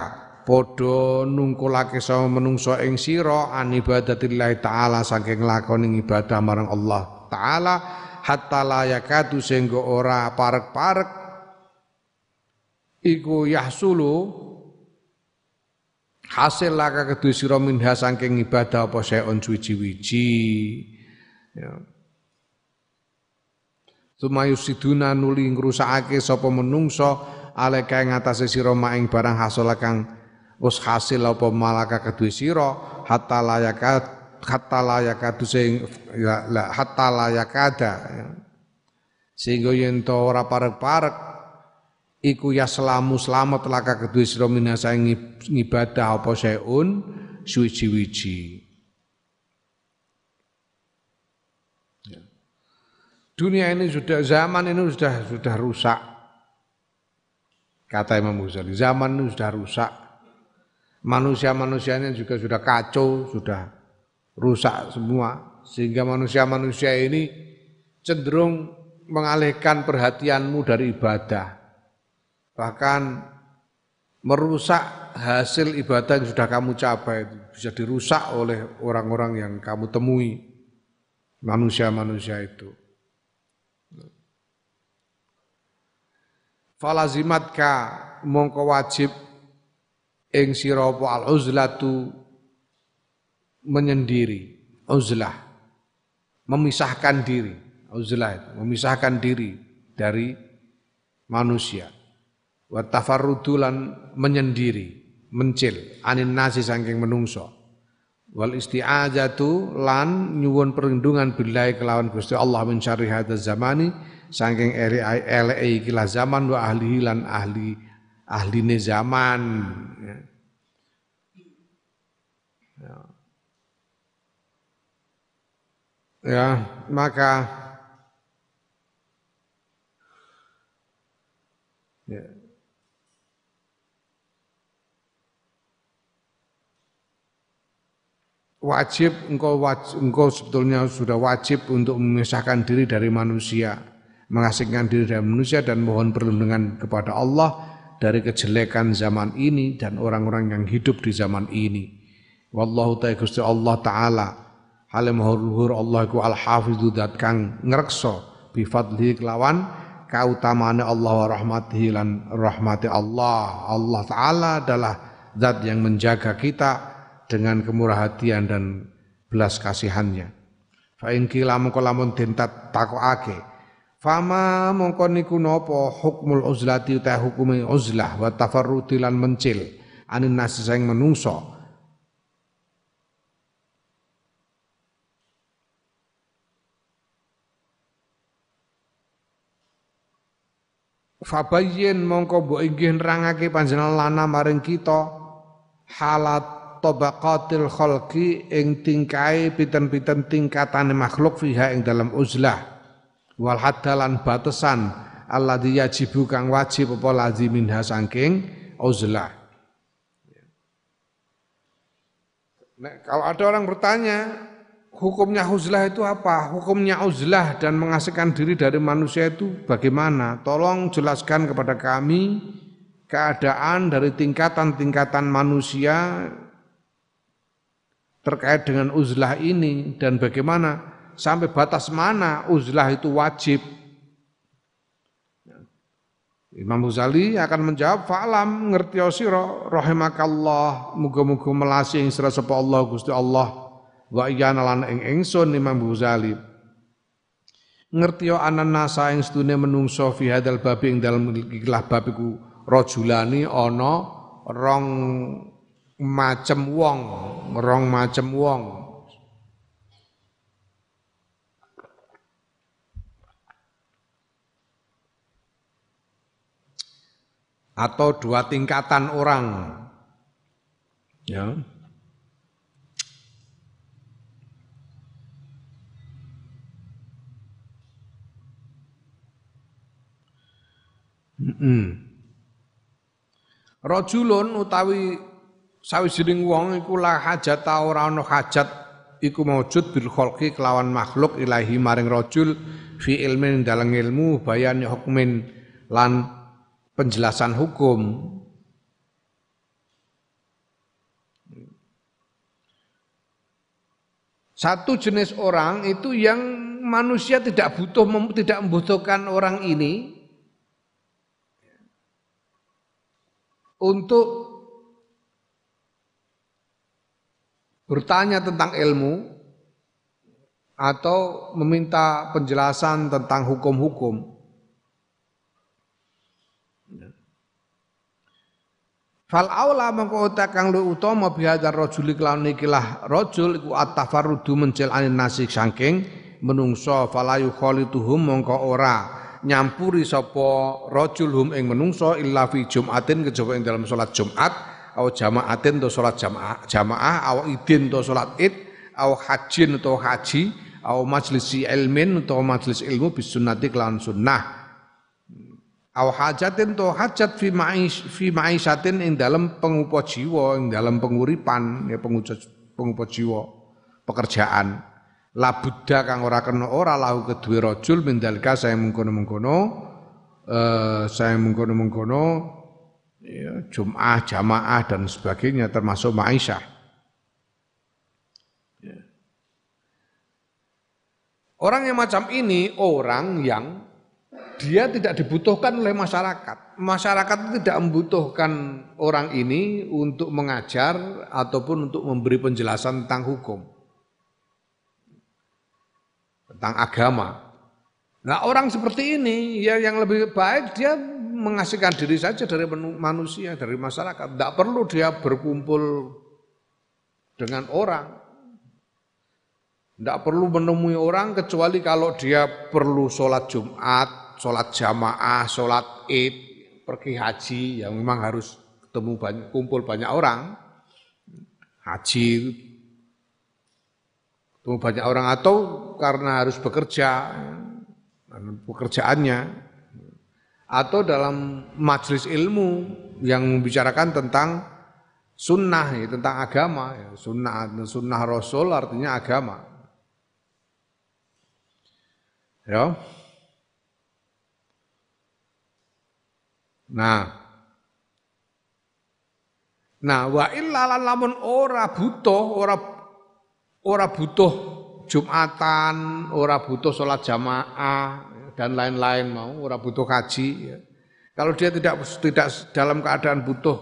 padha nungkulake sama menungso ing sira an ibadatillah taala saking lakoni ibadah marang Allah taala hatta la yakatu sehingga ora parek-parek. Iku yahsulu hasil laka kedua sira minha saking ibadah apa saeun suwi-wiji ya Sumayusiduna nuli ngrusakake sapa menungso aleka ing atase sira maing barang hasil kang wis hasil apa malaka kedue sira hatta layaka hatta layaka sing ya, hatta layakada ya. sehingga yen to ora parek-parek iku ya selamu selamat laka kedue sira minasa ngibadah apa seun suwi-wiji Dunia ini sudah zaman ini sudah sudah rusak. Kata Imam Ghazali, zaman ini sudah rusak. Manusia-manusianya juga sudah kacau, sudah rusak semua sehingga manusia-manusia ini cenderung mengalihkan perhatianmu dari ibadah. Bahkan merusak hasil ibadah yang sudah kamu capai bisa dirusak oleh orang-orang yang kamu temui manusia-manusia itu. Falazimat ka mongko wajib ing sira al uzlatu menyendiri uzlah memisahkan diri. Uzlah memisahkan diri dari manusia. Wa tafarrudulan menyendiri mencil anin nasi saking menungso. Wal isti'azatu lan nyuwun perlindungan billahi kelawan Gusti Allah min syarri zamani saking eri eleke iki zaman wa ahli lan ahli ahline zaman ya. ya. ya maka ya. wajib engkau wajib, engkau sebetulnya sudah wajib untuk memisahkan diri dari manusia mengasingkan diri dari manusia dan mohon perlindungan kepada Allah dari kejelekan zaman ini dan orang-orang yang hidup di zaman ini. Wallahu ta'ala Gusti Allah taala halim luhur Allah ku al hafidhu dat kang ngrekso bi kelawan kautamane Allah wa rahmatihi lan rahmati Allah. Allah taala adalah zat yang menjaga kita dengan kemurah hatian dan belas kasihannya. Fa in kila mengko lamun den takokake Fama mongko niku napa hukmul uzlati ta hukume uzlah wa tafarruti lan mencil anin nasi sing menungso. Fabayyin mongko mbok inggih nerangake panjenengan lana maring kita halat tabaqatil khalqi ing tingkai piten-piten tingkatane makhluk fiha ing dalam uzlah wal hadalan batasan alladzi yajibu kang wajib apa ladzi saking uzlah. Nah, kalau ada orang bertanya, hukumnya uzlah itu apa? Hukumnya uzlah dan mengasihkan diri dari manusia itu bagaimana? Tolong jelaskan kepada kami keadaan dari tingkatan-tingkatan manusia terkait dengan uzlah ini dan bagaimana sampai batas mana uzlah itu wajib. Imam Ghazali akan menjawab fa'lam ngerti sira rahimakallah. Muga-muga melasi ing sira sapa Allah Gusti Allah. Wa iyana lan ing ingsun Imam Ghazali. Ngerti anan nasa ing sedune menungso fi hadal babi ing dalem ikilah bab iku rajulani rong macem wong rong macem wong atau dua tingkatan orang. Ya. Mm Rajulun utawi sawijining wong iku la hajat ora ana hajat iku maujud bil khalqi kelawan makhluk ilahi maring rajul fi ilmin dalam ilmu bayan hukmin lan penjelasan hukum. Satu jenis orang itu yang manusia tidak butuh tidak membutuhkan orang ini untuk bertanya tentang ilmu atau meminta penjelasan tentang hukum-hukum. Fal aula mengko kang lu utama bihadzar rajuli kelawan ikilah rajul iku at-tafarrudu anin nasik saking menungso falayu khalituhum mongko ora nyampuri sapa rajul hum ing menungso illa fi jumatin kejaba ing dalam salat Jumat au jamaatin to salat jamaah jamaah au idin to salat id au hajin to haji au majlisi ilmin atau majlis ilmu bis sunnati kelawan sunnah au hajatin to hajat fi ma'is fi ma'isyatin ing dalam pengupo jiwa ing dalam penguripan ya pengupo jiwa pekerjaan la buddha kang ora kena ora lahu kedue rajul mindalika saya mengkono-mengkono eh saya mengkono-mengkono ya, Jum'ah, jamaah dan sebagainya termasuk ma'isyah. Orang yang macam ini orang yang dia tidak dibutuhkan oleh masyarakat. Masyarakat tidak membutuhkan orang ini untuk mengajar ataupun untuk memberi penjelasan tentang hukum. Tentang agama. Nah orang seperti ini ya yang lebih baik dia mengasihkan diri saja dari manusia, dari masyarakat. Tidak perlu dia berkumpul dengan orang. Tidak perlu menemui orang kecuali kalau dia perlu sholat Jumat, sholat jamaah, sholat id, pergi haji yang memang harus ketemu banyak, kumpul banyak orang. Haji ketemu banyak orang atau karena harus bekerja, pekerjaannya atau dalam majelis ilmu yang membicarakan tentang sunnah, ya, tentang agama, ya. sunnah, sunnah Rasul artinya agama. Ya. Nah. Nah, wa illa lamun ora butuh, ora ora butuh Jumatan, ora butuh sholat jamaah dan lain-lain mau, ora butuh haji. Ya. Kalau dia tidak tidak dalam keadaan butuh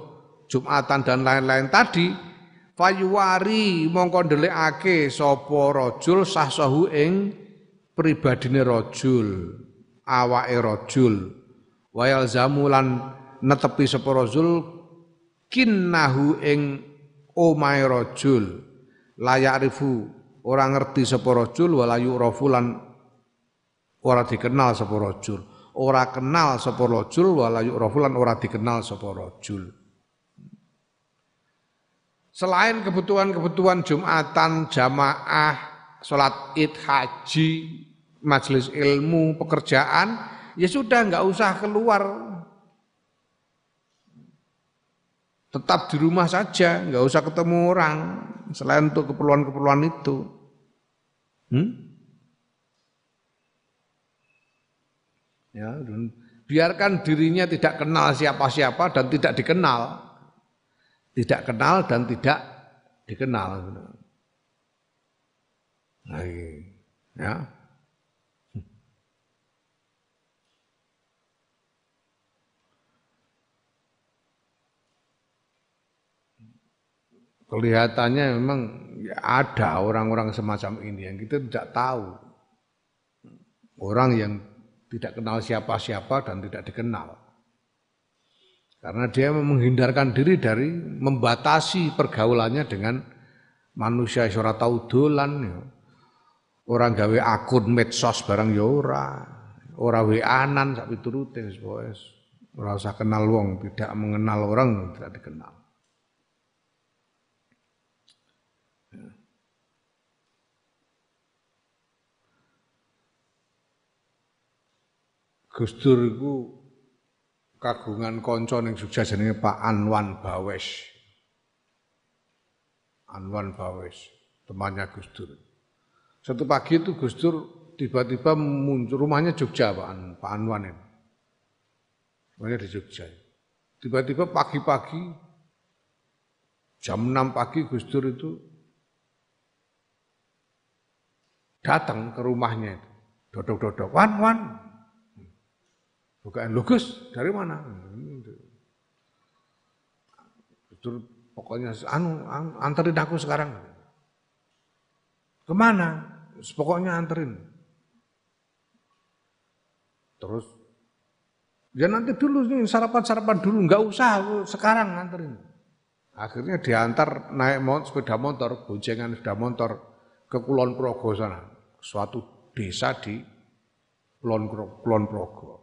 Jumatan dan lain-lain tadi, fayuwari mongko ndelikake sapa rajul sahsahu ing pribadine rajul, awake rajul. Wayal zamulan netepi sapa rajul kinnahu ing omahe rajul. Layak rifu ora ngerti sapa rajul wala yu'rafu lan ora dikenal sapa rajul. Ora kenal sapa rajul wala yu'rafu lan ora dikenal sapa rajul. Selain kebutuhan-kebutuhan Jumatan, jamaah, sholat id, haji, majelis ilmu, pekerjaan, ya sudah nggak usah keluar. Tetap di rumah saja, nggak usah ketemu orang selain untuk keperluan-keperluan itu. Hmm? Ya, biarkan dirinya tidak kenal siapa-siapa dan tidak dikenal. Tidak kenal dan tidak dikenal. Nah, ya. Kelihatannya memang ada orang-orang semacam ini yang kita tidak tahu. Orang yang tidak kenal siapa-siapa dan tidak dikenal. Karena dia menghindarkan diri dari membatasi pergaulannya dengan manusia yang tahu dolan ya. Orang gawe akun medsos barang ya ora. Ora WA-an sak piturute wis ora kenal wong, tidak mengenal orang tidak dikenal. Gus Dur iku kagungan kanca ning Jogja jenenge Pak Anwan Bawes. Anwan Bawes, temannya Gus Dur. Satu pagi itu Gus Dur tiba-tiba muncul rumahnya Jogja Pak, An, Pak Anwan ini. Rumahnya di Jogja. Tiba-tiba pagi-pagi jam 6 pagi Gus Dur itu datang ke rumahnya itu. Dodok-dodok, wan, Bukan, Lugus dari mana? Dur pokoknya anu, anterin aku sekarang. Ke mana? Pokoknya anterin. Terus ya nanti dulu nih sarapan-sarapan dulu, nggak usah sekarang anterin. Akhirnya diantar naik motor, sepeda motor, boncengan sepeda motor ke Kulon Progo sana, suatu desa di Kulon Progo.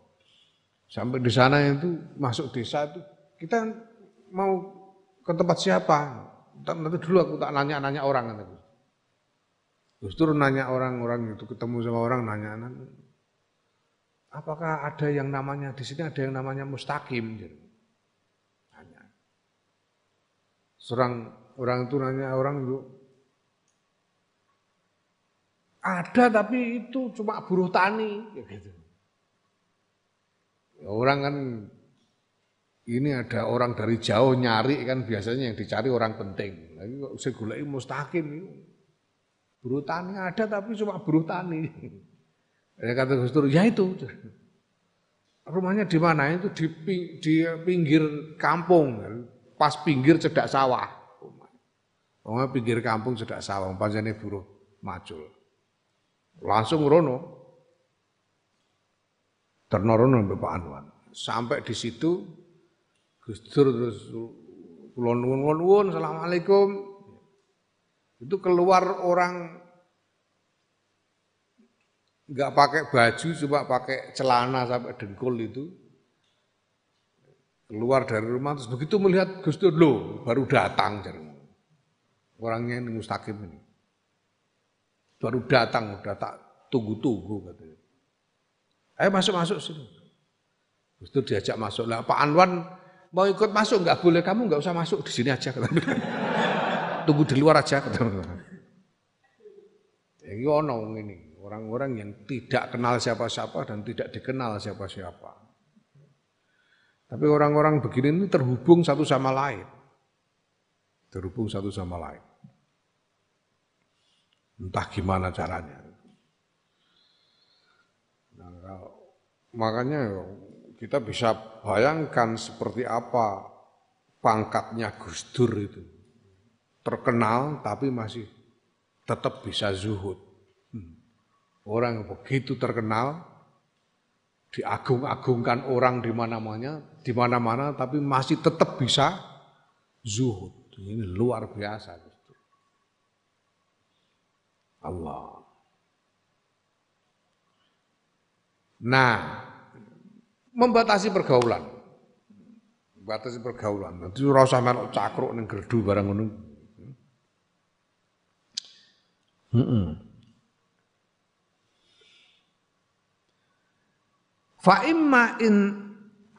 Sampai di sana itu masuk desa itu kita mau ke tempat siapa? Nanti dulu aku tak nanya-nanya orang nanti. Justru nanya orang-orang itu ketemu sama orang nanya, apakah ada yang namanya di sini ada yang namanya mustaqim? Serang orang itu nanya orang itu ada tapi itu cuma buruh tani gitu. Orang kan ini ada orang dari jauh nyari kan biasanya yang dicari orang penting. Lagi kok saya gulai mustaqim itu. Buruh tani ada tapi cuma buruh tani. Ya kata Gus ya itu. Rumahnya di mana? Itu di, di pinggir kampung pas pinggir cedak sawah. Wong pinggir kampung cedak sawah, pancene buruh macul. Langsung rono. Terno rono Bapak Anwan. Sampai di situ Gus Dur terus kula nuwun-nuwun Assalamualaikum. Itu keluar orang nggak pakai baju cuma pakai celana sampai dengkul itu keluar dari rumah terus begitu melihat Gus Dur lo baru datang orangnya ini mustaqim ini baru datang udah tak tunggu-tunggu katanya ayo masuk-masuk sini. Gus Dur diajak masuk. Lah Pak Anwan mau ikut masuk nggak? Boleh kamu nggak usah masuk. Di sini aja. Tunggu di luar aja. Ini ono ini. Orang-orang yang tidak kenal siapa-siapa dan tidak dikenal siapa-siapa. Tapi orang-orang begini ini terhubung satu sama lain. Terhubung satu sama lain. Entah gimana caranya. Nah, makanya kita bisa bayangkan seperti apa pangkatnya Gus Dur itu. Terkenal tapi masih tetap bisa zuhud. Hmm. Orang yang begitu terkenal diagung-agungkan orang di mana-mana, di mana-mana tapi masih tetap bisa zuhud. Ini luar biasa. Allah. Nah, membatasi pergaulan. Membatasi pergaulan. Itu rasa melok cakruk ning gerdu barang ngono. Heeh. Fa imma in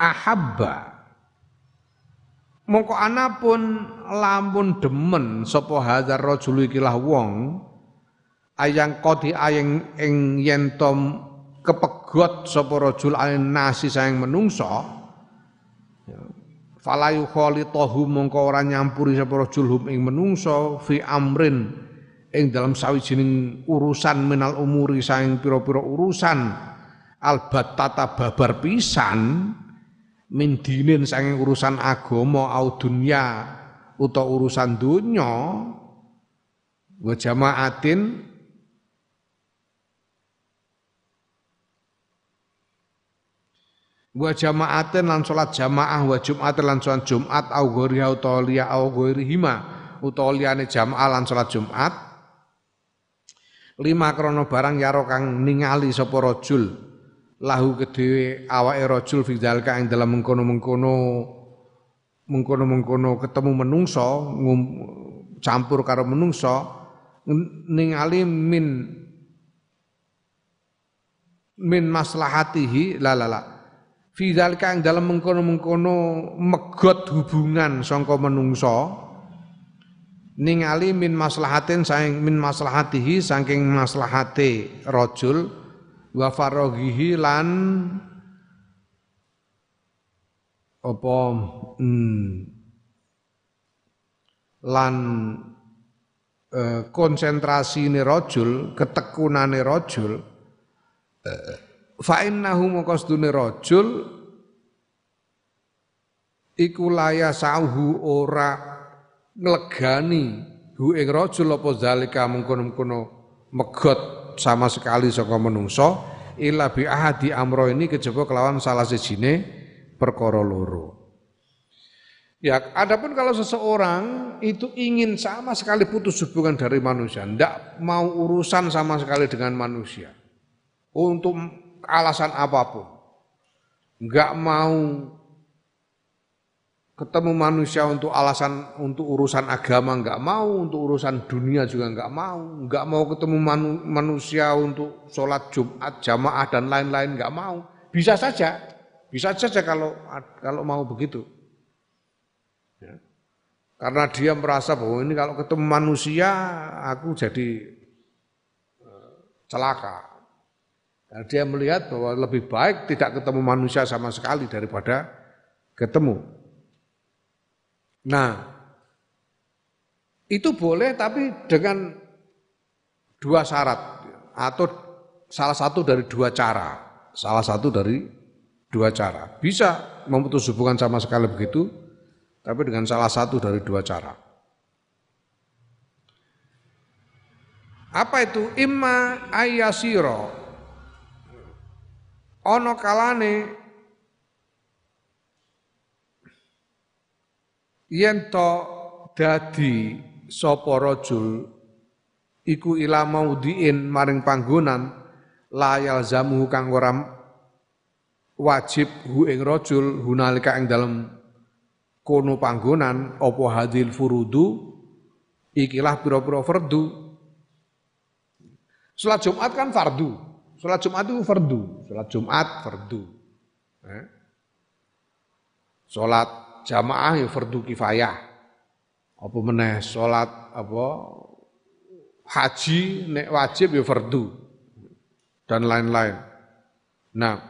ahabba mongko anapun lamun demen sapa hadzal rajul iki wong ayang kodi ayeng ing yen kepegot sapa rajul nasi sayang menungso. Falayu khalitahu mongko ora nyampuri sapa rajul hum ing menungso fi amrin ing dalam sawijining urusan minal umuri sayang pira-pira urusan. Tata babar pisan min dinin saking urusan agama au dunya utawa urusan dunya wa jamaatin wa jamaatin lan salat jamaah wa jumat lan salat jumat au ghairi utawa liya au hima utawa jamaah lan salat jumat. Lima krono barang yaro kang ningali sapa rajul lahu kedhewe awake rajul fi zalika ing dalam mengkono-mengkono mengkono-mengkono ketemu menungso campur karo menungso ningali min min maslahatihi la la la fi zalika ing dalam mengkono-mengkono megot hubungan sangka menungso ningali min maslahatin saing min maslahatihi saking maslahate rajul wa faraghihi lan apa hmm, lan eh, konsentrasi ini rojul, ketekunane rojul, eh, fa innahu maqasdune rojul iku laya ora nglegani hu ing rajul apa zalika mengkono-mengkono megot sama sekali saka menungso illa bi ahadi amro ini kejaba kelawan salah sejine perkara loro. Ya, adapun kalau seseorang itu ingin sama sekali putus hubungan dari manusia, tidak mau urusan sama sekali dengan manusia, untuk alasan apa pun, nggak mau ketemu manusia untuk alasan untuk urusan agama nggak mau, untuk urusan dunia juga nggak mau, nggak mau ketemu manu, manusia untuk sholat Jumat jamaah dan lain-lain nggak mau, bisa saja, bisa saja kalau kalau mau begitu. Ya. Karena dia merasa bahwa ini kalau ketemu manusia aku jadi eh, celaka. Dan dia melihat bahwa lebih baik tidak ketemu manusia sama sekali daripada ketemu. Nah, itu boleh tapi dengan dua syarat atau salah satu dari dua cara. Salah satu dari dua cara. Bisa memutus hubungan sama sekali begitu, tapi dengan salah satu dari dua cara. Apa itu? Imma ayasiro. Ono kalane yen to dadi sapa rajul iku ila maudhiin maring panggonan layal zamu kang ora wajib hu ing rajul hunalika ing dalem kono panggonan apa hadil furudu ikilah pira-pira fardu. Salat Jumat kan fardu. Salat Jumat itu fardu. Salat Jumat fardu. Eh? Salat jamaah ya fardu kifayah. Apa meneh salat apa haji nek wajib ya fardu dan lain-lain. Nah,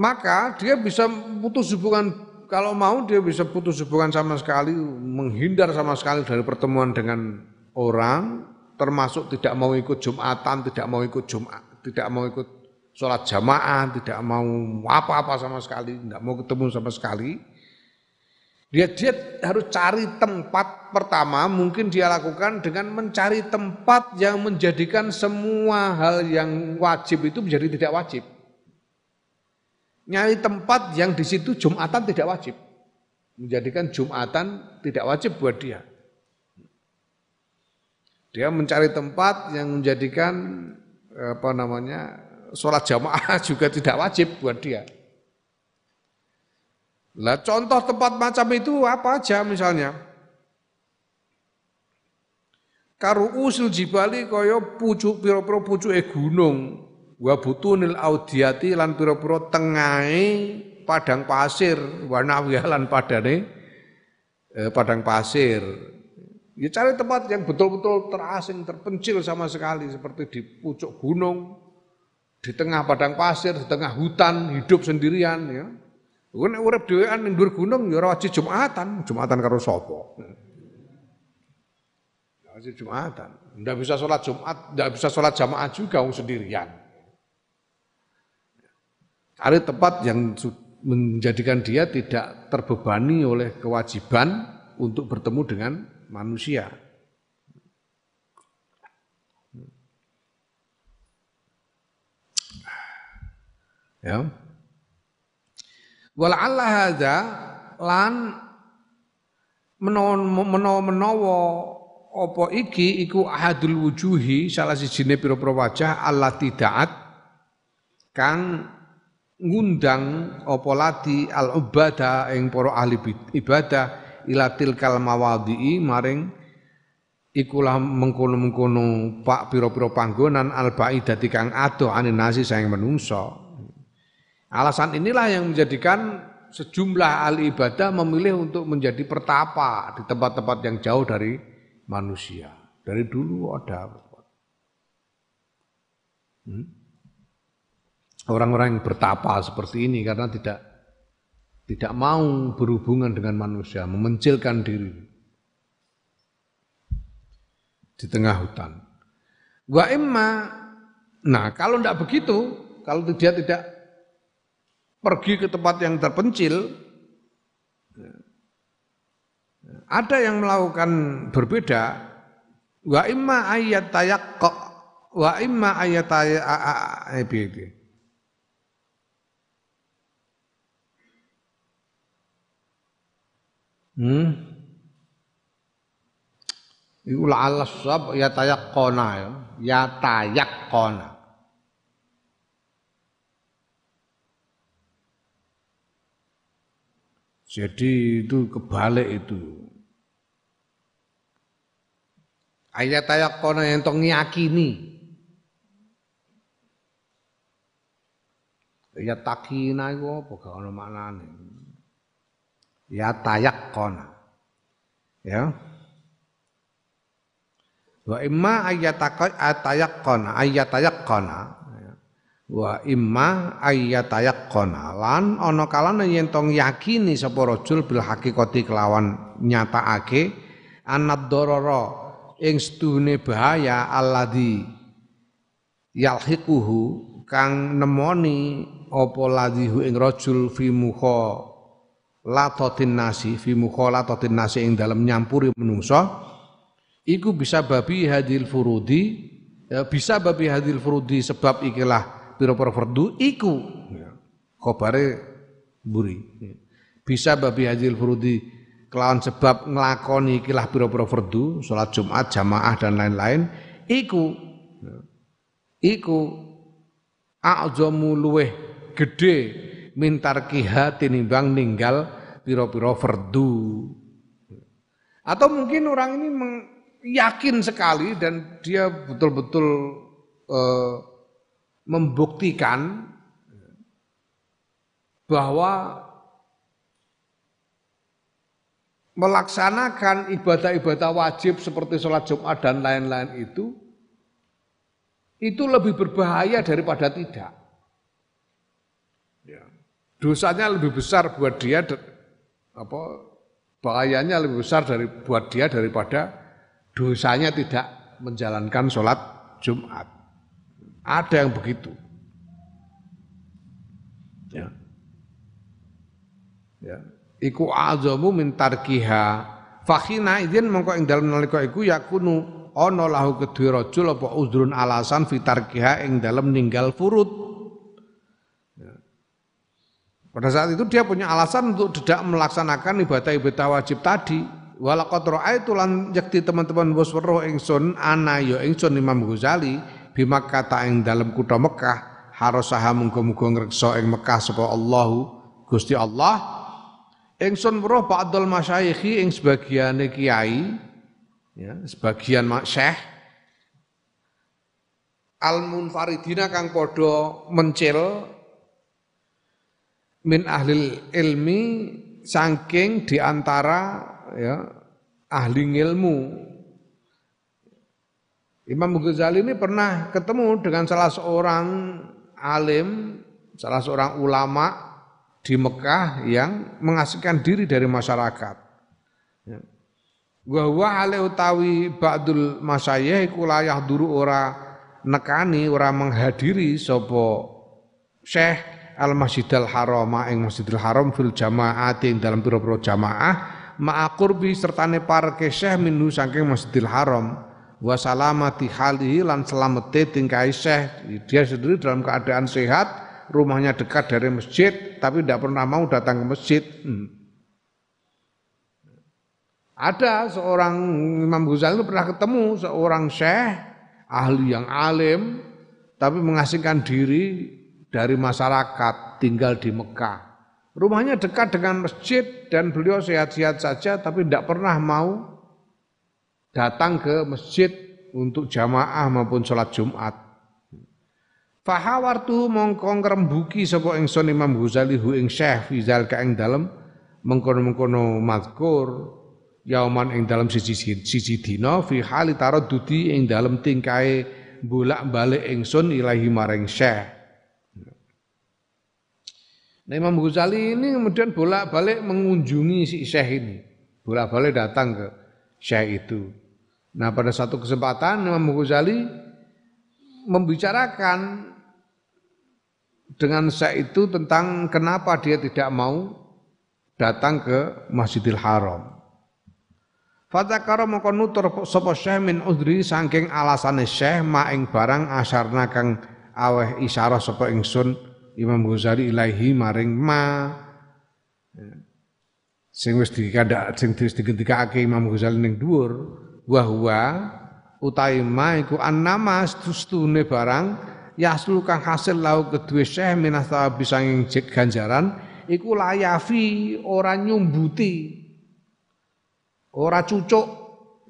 maka dia bisa putus hubungan kalau mau dia bisa putus hubungan sama sekali, menghindar sama sekali dari pertemuan dengan orang, termasuk tidak mau ikut Jumatan, tidak mau ikut Jumat, tidak mau ikut sholat jamaah, tidak mau apa-apa sama sekali, tidak mau ketemu sama sekali. Dia dia harus cari tempat pertama mungkin dia lakukan dengan mencari tempat yang menjadikan semua hal yang wajib itu menjadi tidak wajib nyari tempat yang di situ Jumatan tidak wajib. Menjadikan Jumatan tidak wajib buat dia. Dia mencari tempat yang menjadikan apa namanya sholat jamaah juga tidak wajib buat dia. Lah contoh tempat macam itu apa aja misalnya? Karu usul jibali kaya pucuk piro-piro pucuke gunung wa butunil audiyati lan pira-pira tengahe padang pasir warna lan padane eh, padang pasir ya cari tempat yang betul-betul terasing terpencil sama sekali seperti di pucuk gunung di tengah padang pasir di tengah hutan hidup sendirian ya Nek urip dhewean ning dhuwur gunung ya ora wajib Jumatan, Jumatan karo sapa? Wajib Jumatan. Ndak bisa sholat Jumat, ndak bisa sholat jamaah juga wong sendirian. Cari tempat yang menjadikan dia tidak terbebani oleh kewajiban untuk bertemu dengan manusia. Ya. Wala Allah hadza lan menawa-menawa apa iki iku ahadul wujuhi salah sijine pira-pira wajah Allah tidak kang ngundang apa lati al ubada ing para ahli ibadah ila tilkal mawadhi maring ikulah mengkono-mengkono pak pira-pira panggonan al baidati kang adoh anin nasi sayang menungso. Alasan inilah yang menjadikan sejumlah ahli ibadah memilih untuk menjadi pertapa di tempat-tempat yang jauh dari manusia. Dari dulu ada. Hmm? Orang-orang yang bertapa seperti ini karena tidak tidak mau berhubungan dengan manusia, memencilkan diri di tengah hutan. Wa imma, nah kalau tidak begitu, kalau dia tidak pergi ke tempat yang terpencil, ada yang melakukan berbeda. Wa imma ayat tayak wa imma ayat tayak Hmm. Iku la'alla sab ya tayaqqona ya. Ya tayaqqona. Jadi itu kebalik itu. Ayat tayaqqona yang tong yakini. Ya takina iku apa gak maknane. Ya tayaqqona. Ya. Wa imma ayatayaqqana ayatayaqqana wa imma ayatayaqqana lan ana kalane yen tong yakini sapa rajul bil hakikati kelawan nyatakake anad dororo ing stune bahaya alladzi yalhiquhu kang nemoni apa ladhihu ing rajul fi mukha latatin nasi fi mukha latatin nasi ing dalem nyampuri menungso. Iku bisa babi hadil furudi. Ya, bisa babi hadil furudi sebab ikilah pira-pira fardu iku. Ya, khobare buri ya. bisa babi hadil furudi kelawan sebab ngelakoni ikilah pira-pira fardu salat Jumat jamaah dan lain-lain iku. Ya, iku a'zamu luweh gede mintar kiha tinimbang ninggal pira-pira fardu atau mungkin orang ini yakin sekali dan dia betul-betul uh, membuktikan bahwa melaksanakan ibadah-ibadah wajib seperti sholat Jumat dan lain-lain itu itu lebih berbahaya daripada tidak. Ya. Dosanya lebih besar buat dia apa bahayanya lebih besar dari buat dia daripada dosanya tidak menjalankan sholat Jumat. Ada yang begitu. Ya. Ya. Iku azamu min tarkiha. Fakhina idin mongko ing dalem nalika iku yakunu ana lahu kedue rajul apa uzrun alasan fitarkiha ing dalem ninggal furud. Pada saat itu dia punya alasan untuk tidak melaksanakan ibadah-ibadah wajib tadi. Walaqad raaitu lan yakti teman-teman bos weruh ingsun ana ya ingsun Imam Ghazali bima kata ing dalam kutha Mekah harasaha muga-muga ngreksa ing Mekah sapa Allahu Gusti Allah. Ingsun weruh ba'dul masyayikhi ing sebagiane kiai ya sebagian syekh al munfaridina kang padha mencil min ahli ilmi saking di antara ya ahli ilmu. Imam Ghazali ini pernah ketemu dengan salah seorang alim, salah seorang ulama di Mekah yang mengasihkan diri dari masyarakat. Ya. Wa huwa ale utawi ba'dul masyayikh iku layah duru ora nekani ora menghadiri sapa Syekh Al Masjidil Haram ing Masjidil Haram fil jamaah ing dalam pira-pira jamaah ma'akurbi sertane parke syekh minhu saking Masjidil Haram. Wa salamati halihi lan selamete tingkai syekh. Dia sendiri dalam keadaan sehat rumahnya dekat dari masjid tapi tidak pernah mau datang ke masjid. Hmm. ada seorang Imam Ghazali pernah ketemu seorang syekh ahli yang alim tapi mengasingkan diri dari masyarakat tinggal di Mekah Rumahnya dekat dengan masjid dan beliau sehat-sehat saja tapi tidak pernah mau datang ke masjid untuk jamaah maupun sholat Jumat. Fahawartu mongko ngrembuki sapa ingsun Imam Ghazali hu ing Syekh Fizal ka ing dalem mengkono-mengkono mazkur yauman ing dalem siji siji dina fi hali taraddudi ing dalem tingkae bolak-balik ingsun ilahi maring Syekh Nah Imam Ghazali ini kemudian bolak-balik mengunjungi si Syekh ini. Bolak-balik datang ke Syekh itu. Nah pada satu kesempatan Imam Ghazali membicarakan dengan Syekh itu tentang kenapa dia tidak mau datang ke Masjidil Haram. Fatakara mongko nutur sapa Syekh min udri saking alasane Syekh ma ing barang asarna kang aweh isyarah sapa ingsun Imam Ghazali ilahi maring ma. Sing wis dikandhak sing wis digendikake Imam Ghazali ning dhuwur wa huwa utawi ma iku annama stustune barang yaslu kang hasil lau kedue Syekh minas bisa sanging ganjaran iku layafi ora nyumbuti ora cucuk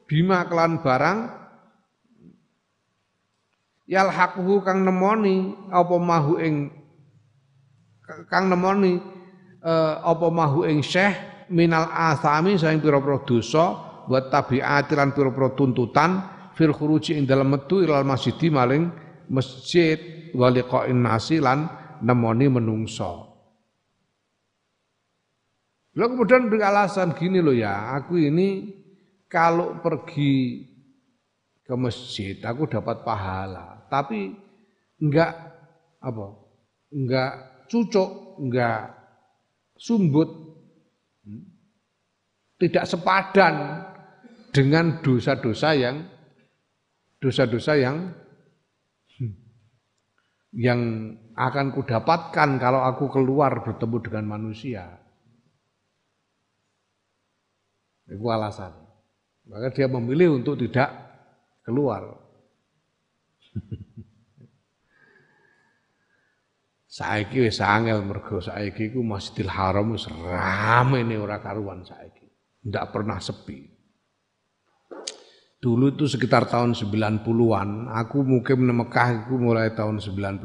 bima kelan barang yalhaquhu kang nemoni apa mahu ing kang nemoni uh, apa mahu ing syekh minal asami saing pira-pira dosa buat tabiat lan pira-pira tuntutan fil khuruji ing dalem metu ilal masjid maling masjid waliqain nasi lan nemoni menungso Lalu kemudian beri alasan gini loh ya, aku ini kalau pergi ke masjid aku dapat pahala, tapi enggak apa? Enggak cucuk, enggak sumbut, tidak sepadan dengan dosa-dosa yang dosa-dosa yang yang akan kudapatkan kalau aku keluar bertemu dengan manusia. Itu alasan. Maka dia memilih untuk tidak keluar. saiki wis angel mergo saiki iku Masjidil Haram wis rame ini ora karuan saiki. Ndak pernah sepi. Dulu itu sekitar tahun 90-an, aku mungkin Mekah itu mulai tahun 96.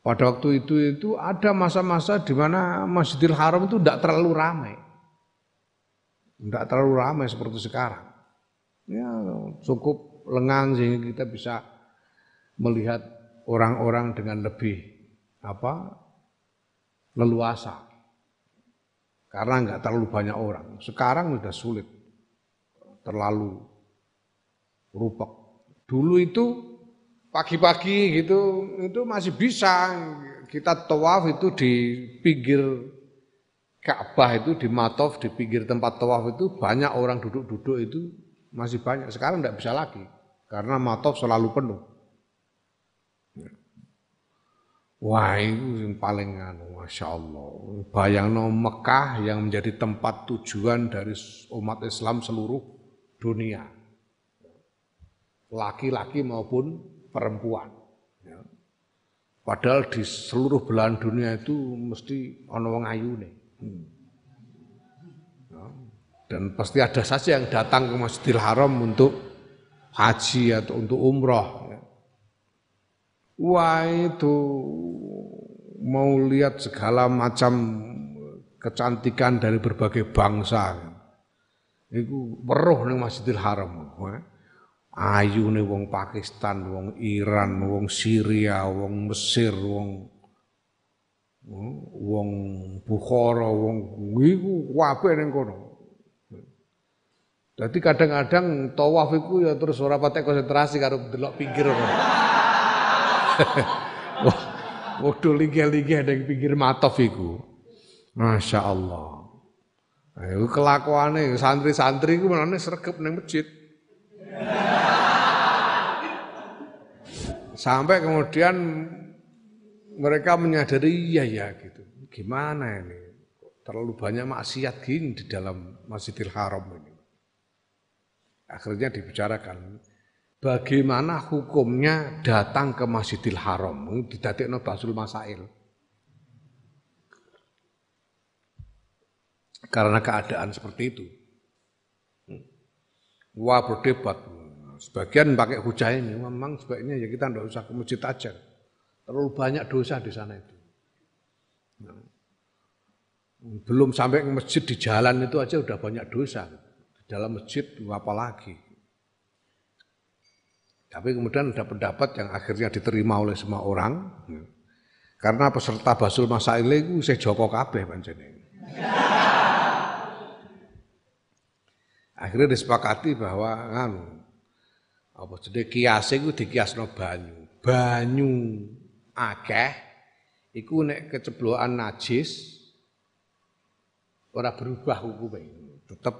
Pada waktu itu itu ada masa-masa di mana Masjidil Haram itu tidak terlalu ramai. Tidak terlalu ramai seperti sekarang. Ya cukup lengang sehingga kita bisa melihat orang-orang dengan lebih apa leluasa. Karena nggak terlalu banyak orang. Sekarang sudah sulit, terlalu rupak. Dulu itu pagi-pagi gitu itu masih bisa kita tawaf itu di pinggir Ka'bah itu di Matof di pinggir tempat tawaf itu banyak orang duduk-duduk itu masih banyak sekarang tidak bisa lagi karena Matof selalu penuh Wah itu yang paling anu, masya Allah. Bayangno Mekah yang menjadi tempat tujuan dari umat Islam seluruh dunia, laki-laki maupun perempuan. Ya. Padahal di seluruh belahan dunia itu mesti ono wong nih. Hmm. Ya. Dan pasti ada saja yang datang ke Masjidil Haram untuk haji atau untuk umroh. Ya. Wah itu mau lihat segala macam kecantikan dari berbagai bangsa. Itu weruh ning Masjidil Haram. Ya ayune wong Pakistan, wong Iran, wong Syria, wong Mesir, wong wong Bukhara, wong iku kabeh ning kono. Dadi kadang-kadang tawaf iku ya terus ora patek konsentrasi karo delok pinggir. Wah, waduh linggih-linggih ning pinggir matof iku. Masya Allah. Ayo kelakuane santri-santri iku menane sregep ning masjid. Sampai kemudian mereka menyadari iya ya gitu. Gimana ini? Terlalu banyak maksiat gini di dalam Masjidil Haram ini. Akhirnya dibicarakan bagaimana hukumnya datang ke Masjidil Haram. Didadekno Basul Masail. Karena keadaan seperti itu. Wah berdebat Sebagian pakai hujah ini, memang sebaiknya ya kita tidak usah ke masjid aja. Terlalu banyak dosa di sana itu. Nah, belum sampai ke masjid di jalan itu aja udah banyak dosa. Di dalam masjid apalagi. Tapi kemudian ada pendapat yang akhirnya diterima oleh semua orang. Karena peserta Basul Masail itu saya Joko kabeh pancene. Akhirnya disepakati bahwa kan apa jadi kiase iku dikiasno banyu. banyu akeh iku nek keceblokan najis ora berubah hukumnya tetap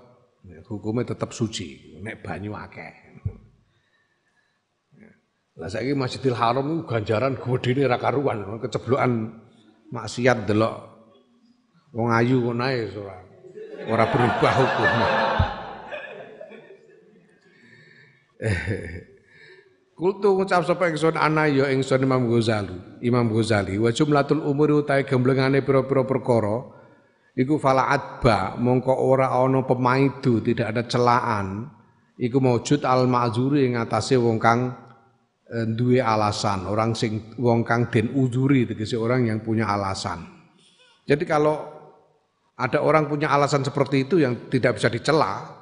hukumnya tetap suci nek banyu akeh lah saiki Masjidil Haram ganjaran gedene ra karuan keceblokan maksiat delok wong ayu kok nae ora ora berubah hukumnya Kultu ngucap sapa ingsun ana ya ingsun Imam Ghazali. Imam Ghazali wa jumlatul umuri utahe gemblengane pira-pira perkara iku fala adba mongko ora ana pemaidu tidak ada celaan iku maujud al ma'zuri ing atase wong kang duwe alasan, orang sing wong kang den uzuri tegese orang yang punya alasan. Jadi kalau ada orang punya alasan seperti itu yang tidak bisa dicela,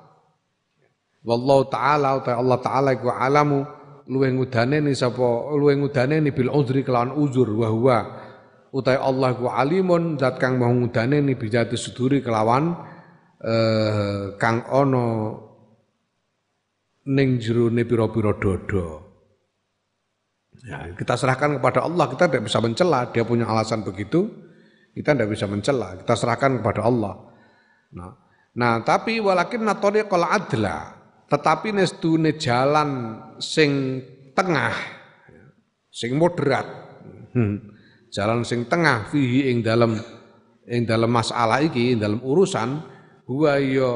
wallahu taala Allah taala iku alamu luwih ngudane ni sapa luwih ngudane ni bil uzri kelawan uzur wa huwa utai Allah ku alimun zat kang mau ngudane ni bijati suduri kelawan eh, kang ono ning jerone pira-pira dodo. Ya, kita serahkan kepada Allah, kita tidak bisa mencela, dia punya alasan begitu, kita tidak bisa mencela, kita serahkan kepada Allah. Nah, nah tapi walakin natori kalau adla, tetapi nestune jalan sing tengah sing moderat. Hmm. jalan sing tengah fihi ing dalam ing dalam masalah iki ing dalam urusan huwa ya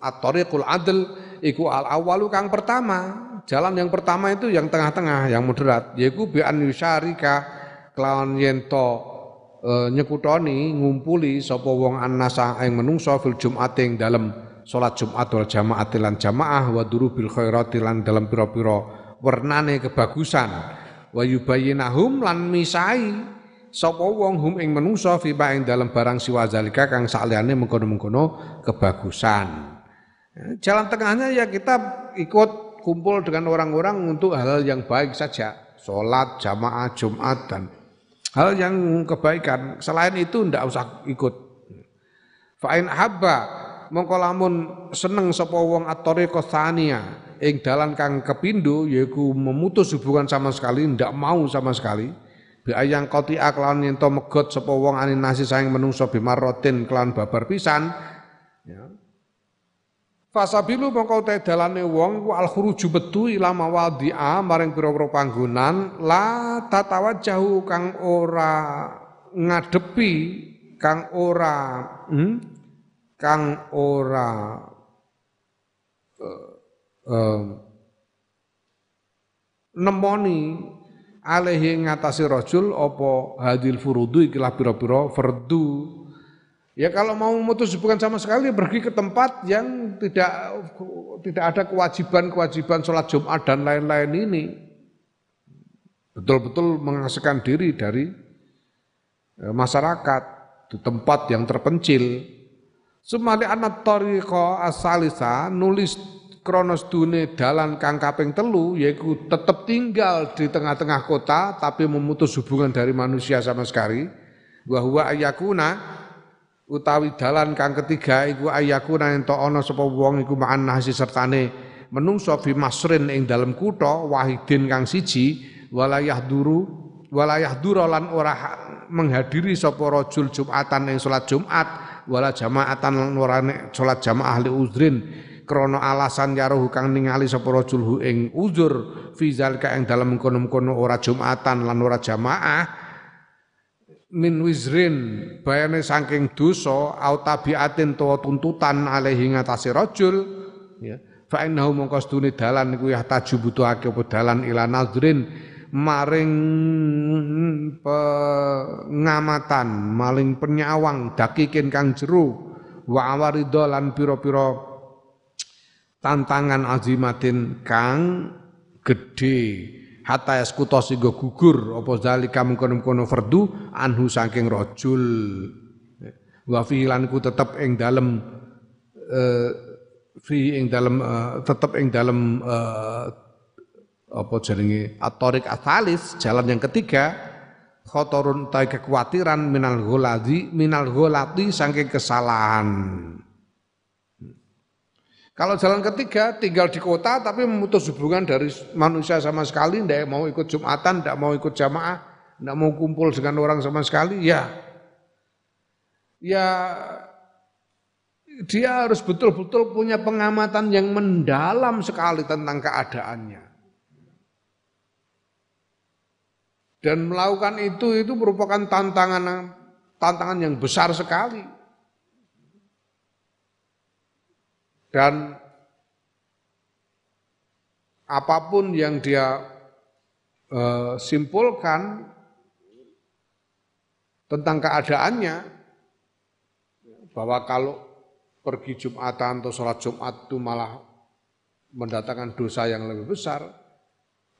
at-tariqul adl iku al awalu kang pertama jalan yang pertama itu yang tengah-tengah yang moderat yaiku bi an kelawan yen to e, nyekutoni ngumpuli sapa wong annasa ing menungso fil jumat ing dalam salat Jumat wal jamaah lan jamaah wa durubil khairati lan dalam pira-pira wernane kebagusan wa yubayyinahum lan misai sapa wong hum ing manungsa fi ing dalam barang siwa zalika kang saliyane mengkono-mengkono kebagusan. Jalan tengahnya ya kita ikut kumpul dengan orang-orang untuk hal yang baik saja. Sholat, jamaah, Jumat, dan hal yang kebaikan. Selain itu tidak usah ikut. Fa'in habba mongko lamun seneng sapa wong at-tariqah tsania ing dalan kang kepindho yaiku memutus hubungan sama sekali ndak mau sama sekali bi ayang qati aklawan yen to megot sapa wong anin nasi saing menungso bimarrotin kelan babar pisan ya Fasabilu mongko te dalane wong ku al khuruju betu ila mawadhi'a maring pira-pira panggonan la tatawajjahu kang ora ngadepi kang ora hmm? kang ora uh, uh, nemoni alaihi ngatasi rajul apa hadil furudu ikilah pira-pira fardu Ya kalau mau memutus hubungan sama sekali pergi ke tempat yang tidak tidak ada kewajiban-kewajiban sholat Jumat dan lain-lain ini. Betul-betul mengasihkan diri dari eh, masyarakat di tempat yang terpencil. Sumali anak toriko asalisa nulis kronos dune dalan kang kaping telu yaitu tetap tinggal di tengah-tengah kota tapi memutus hubungan dari manusia sama sekali bahwa ayakuna utawi dalan kang ketiga iku ayakuna ento ono sapa wong iku ma'an nasi sertane menungso fi masrin ing dalam kutha wahidin kang siji walayah duru walayah duru lan ora menghadiri sapa rajul Jumatan ing salat Jumat wala jamaatan lan warane salat jamaah li uzrin. Krana alasan yaruh kang ningali sapa rajul ing uzur fi zalika ing dalem kono-kono ora jumatan lan ora jamaah min wizrin bayane saking dosa au tabiatin to tuntutan alaihi ngatasi rajul ya. Fa innahu mongko sedune dalan iku ya tajubutuake apa dalan ila nazrin maring pengamatan maling penyawang dakikin kang jeru wa awaridho lan pira-pira tantangan azimatin kang gede hatta yaskuta sehingga gugur apa zalika mengkono-kono fardu anhu saking rajul. Wa fi ku tetep ing dalem uh, fi ing dalem uh, tetep ing dalem uh, apa jenenge atorik asalis jalan yang ketiga khotorun tai kekhawatiran minal gholadi minal gholati saking kesalahan Kalau jalan ketiga tinggal di kota tapi memutus hubungan dari manusia sama sekali, tidak mau ikut jumatan, tidak mau ikut jamaah, tidak mau kumpul dengan orang sama sekali, ya, ya dia harus betul-betul punya pengamatan yang mendalam sekali tentang keadaannya. Dan melakukan itu itu merupakan tantangan tantangan yang besar sekali. Dan apa pun yang dia uh, simpulkan tentang keadaannya, bahwa kalau pergi Jumatan atau sholat Jumat itu malah mendatangkan dosa yang lebih besar,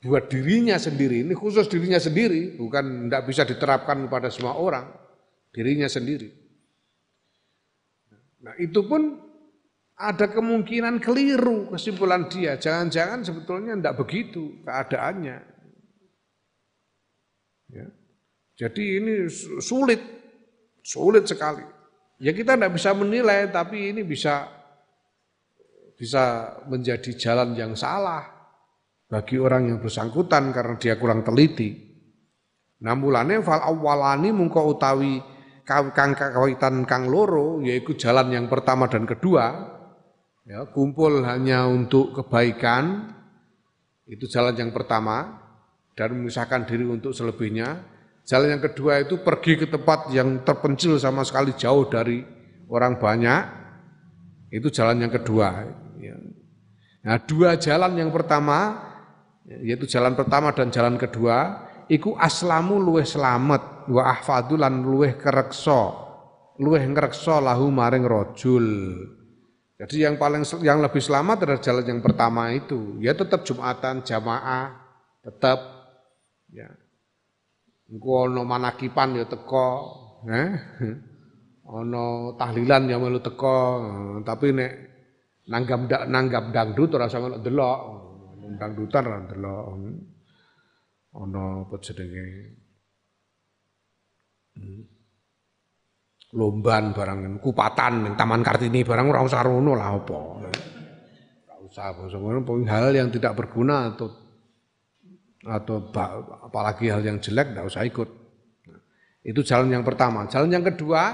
buat dirinya sendiri, ini khusus dirinya sendiri, bukan tidak bisa diterapkan kepada semua orang, dirinya sendiri. Nah itu pun ada kemungkinan keliru kesimpulan dia. Jangan-jangan sebetulnya tidak begitu keadaannya. Ya. Jadi ini sulit, sulit sekali. Ya kita tidak bisa menilai, tapi ini bisa bisa menjadi jalan yang salah bagi orang yang bersangkutan karena dia kurang teliti. Namulane fal awalani mungko utawi kang kawitan kang loro yaitu jalan yang pertama dan kedua ya, kumpul hanya untuk kebaikan, itu jalan yang pertama, dan memisahkan diri untuk selebihnya. Jalan yang kedua itu pergi ke tempat yang terpencil sama sekali jauh dari orang banyak, itu jalan yang kedua. Ya. Nah dua jalan yang pertama, yaitu jalan pertama dan jalan kedua, iku aslamu luweh selamat, wa ahfadulan luweh kerekso, luweh ngerekso lahu maring rojul. Jadi yang paling yang lebih selamat adalah jalan yang pertama itu. Ya tetap Jumatan jamaah, tetap ya. Engko ono manakipan ya teko, eh? Ono tahlilan ya melu teko, tapi nek nanggap nanggap dangdut ora melok delok. Dangdutan ora delok. Ono apa jenenge? Hmm lomban barang kupatan Taman Kartini barang ora usah rono lah apa. Ora usah hal yang tidak berguna atau atau apalagi hal yang jelek tidak usah ikut. Itu jalan yang pertama. Jalan yang kedua,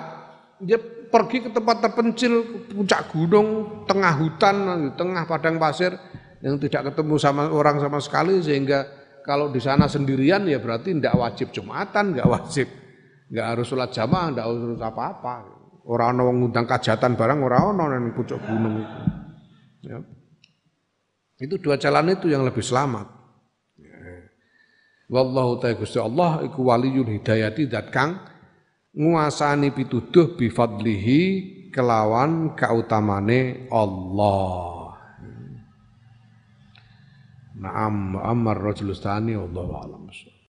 dia pergi ke tempat terpencil, puncak gunung, tengah hutan, tengah padang pasir yang tidak ketemu sama orang sama sekali sehingga kalau di sana sendirian ya berarti tidak wajib jumatan, nggak wajib Enggak harus sholat jamaah, enggak harus apa-apa. Orang ana ngundang kajatan barang orang ana nang pucuk gunung itu. Ya. Itu dua jalan itu yang lebih selamat. Ya. Wallahu ta'ala Gusti Allah iku waliyul hidayati dat kang nguasani pituduh bi fadlihi kelawan kautamane Allah. Naam amar rajulustani wallahu a'lam.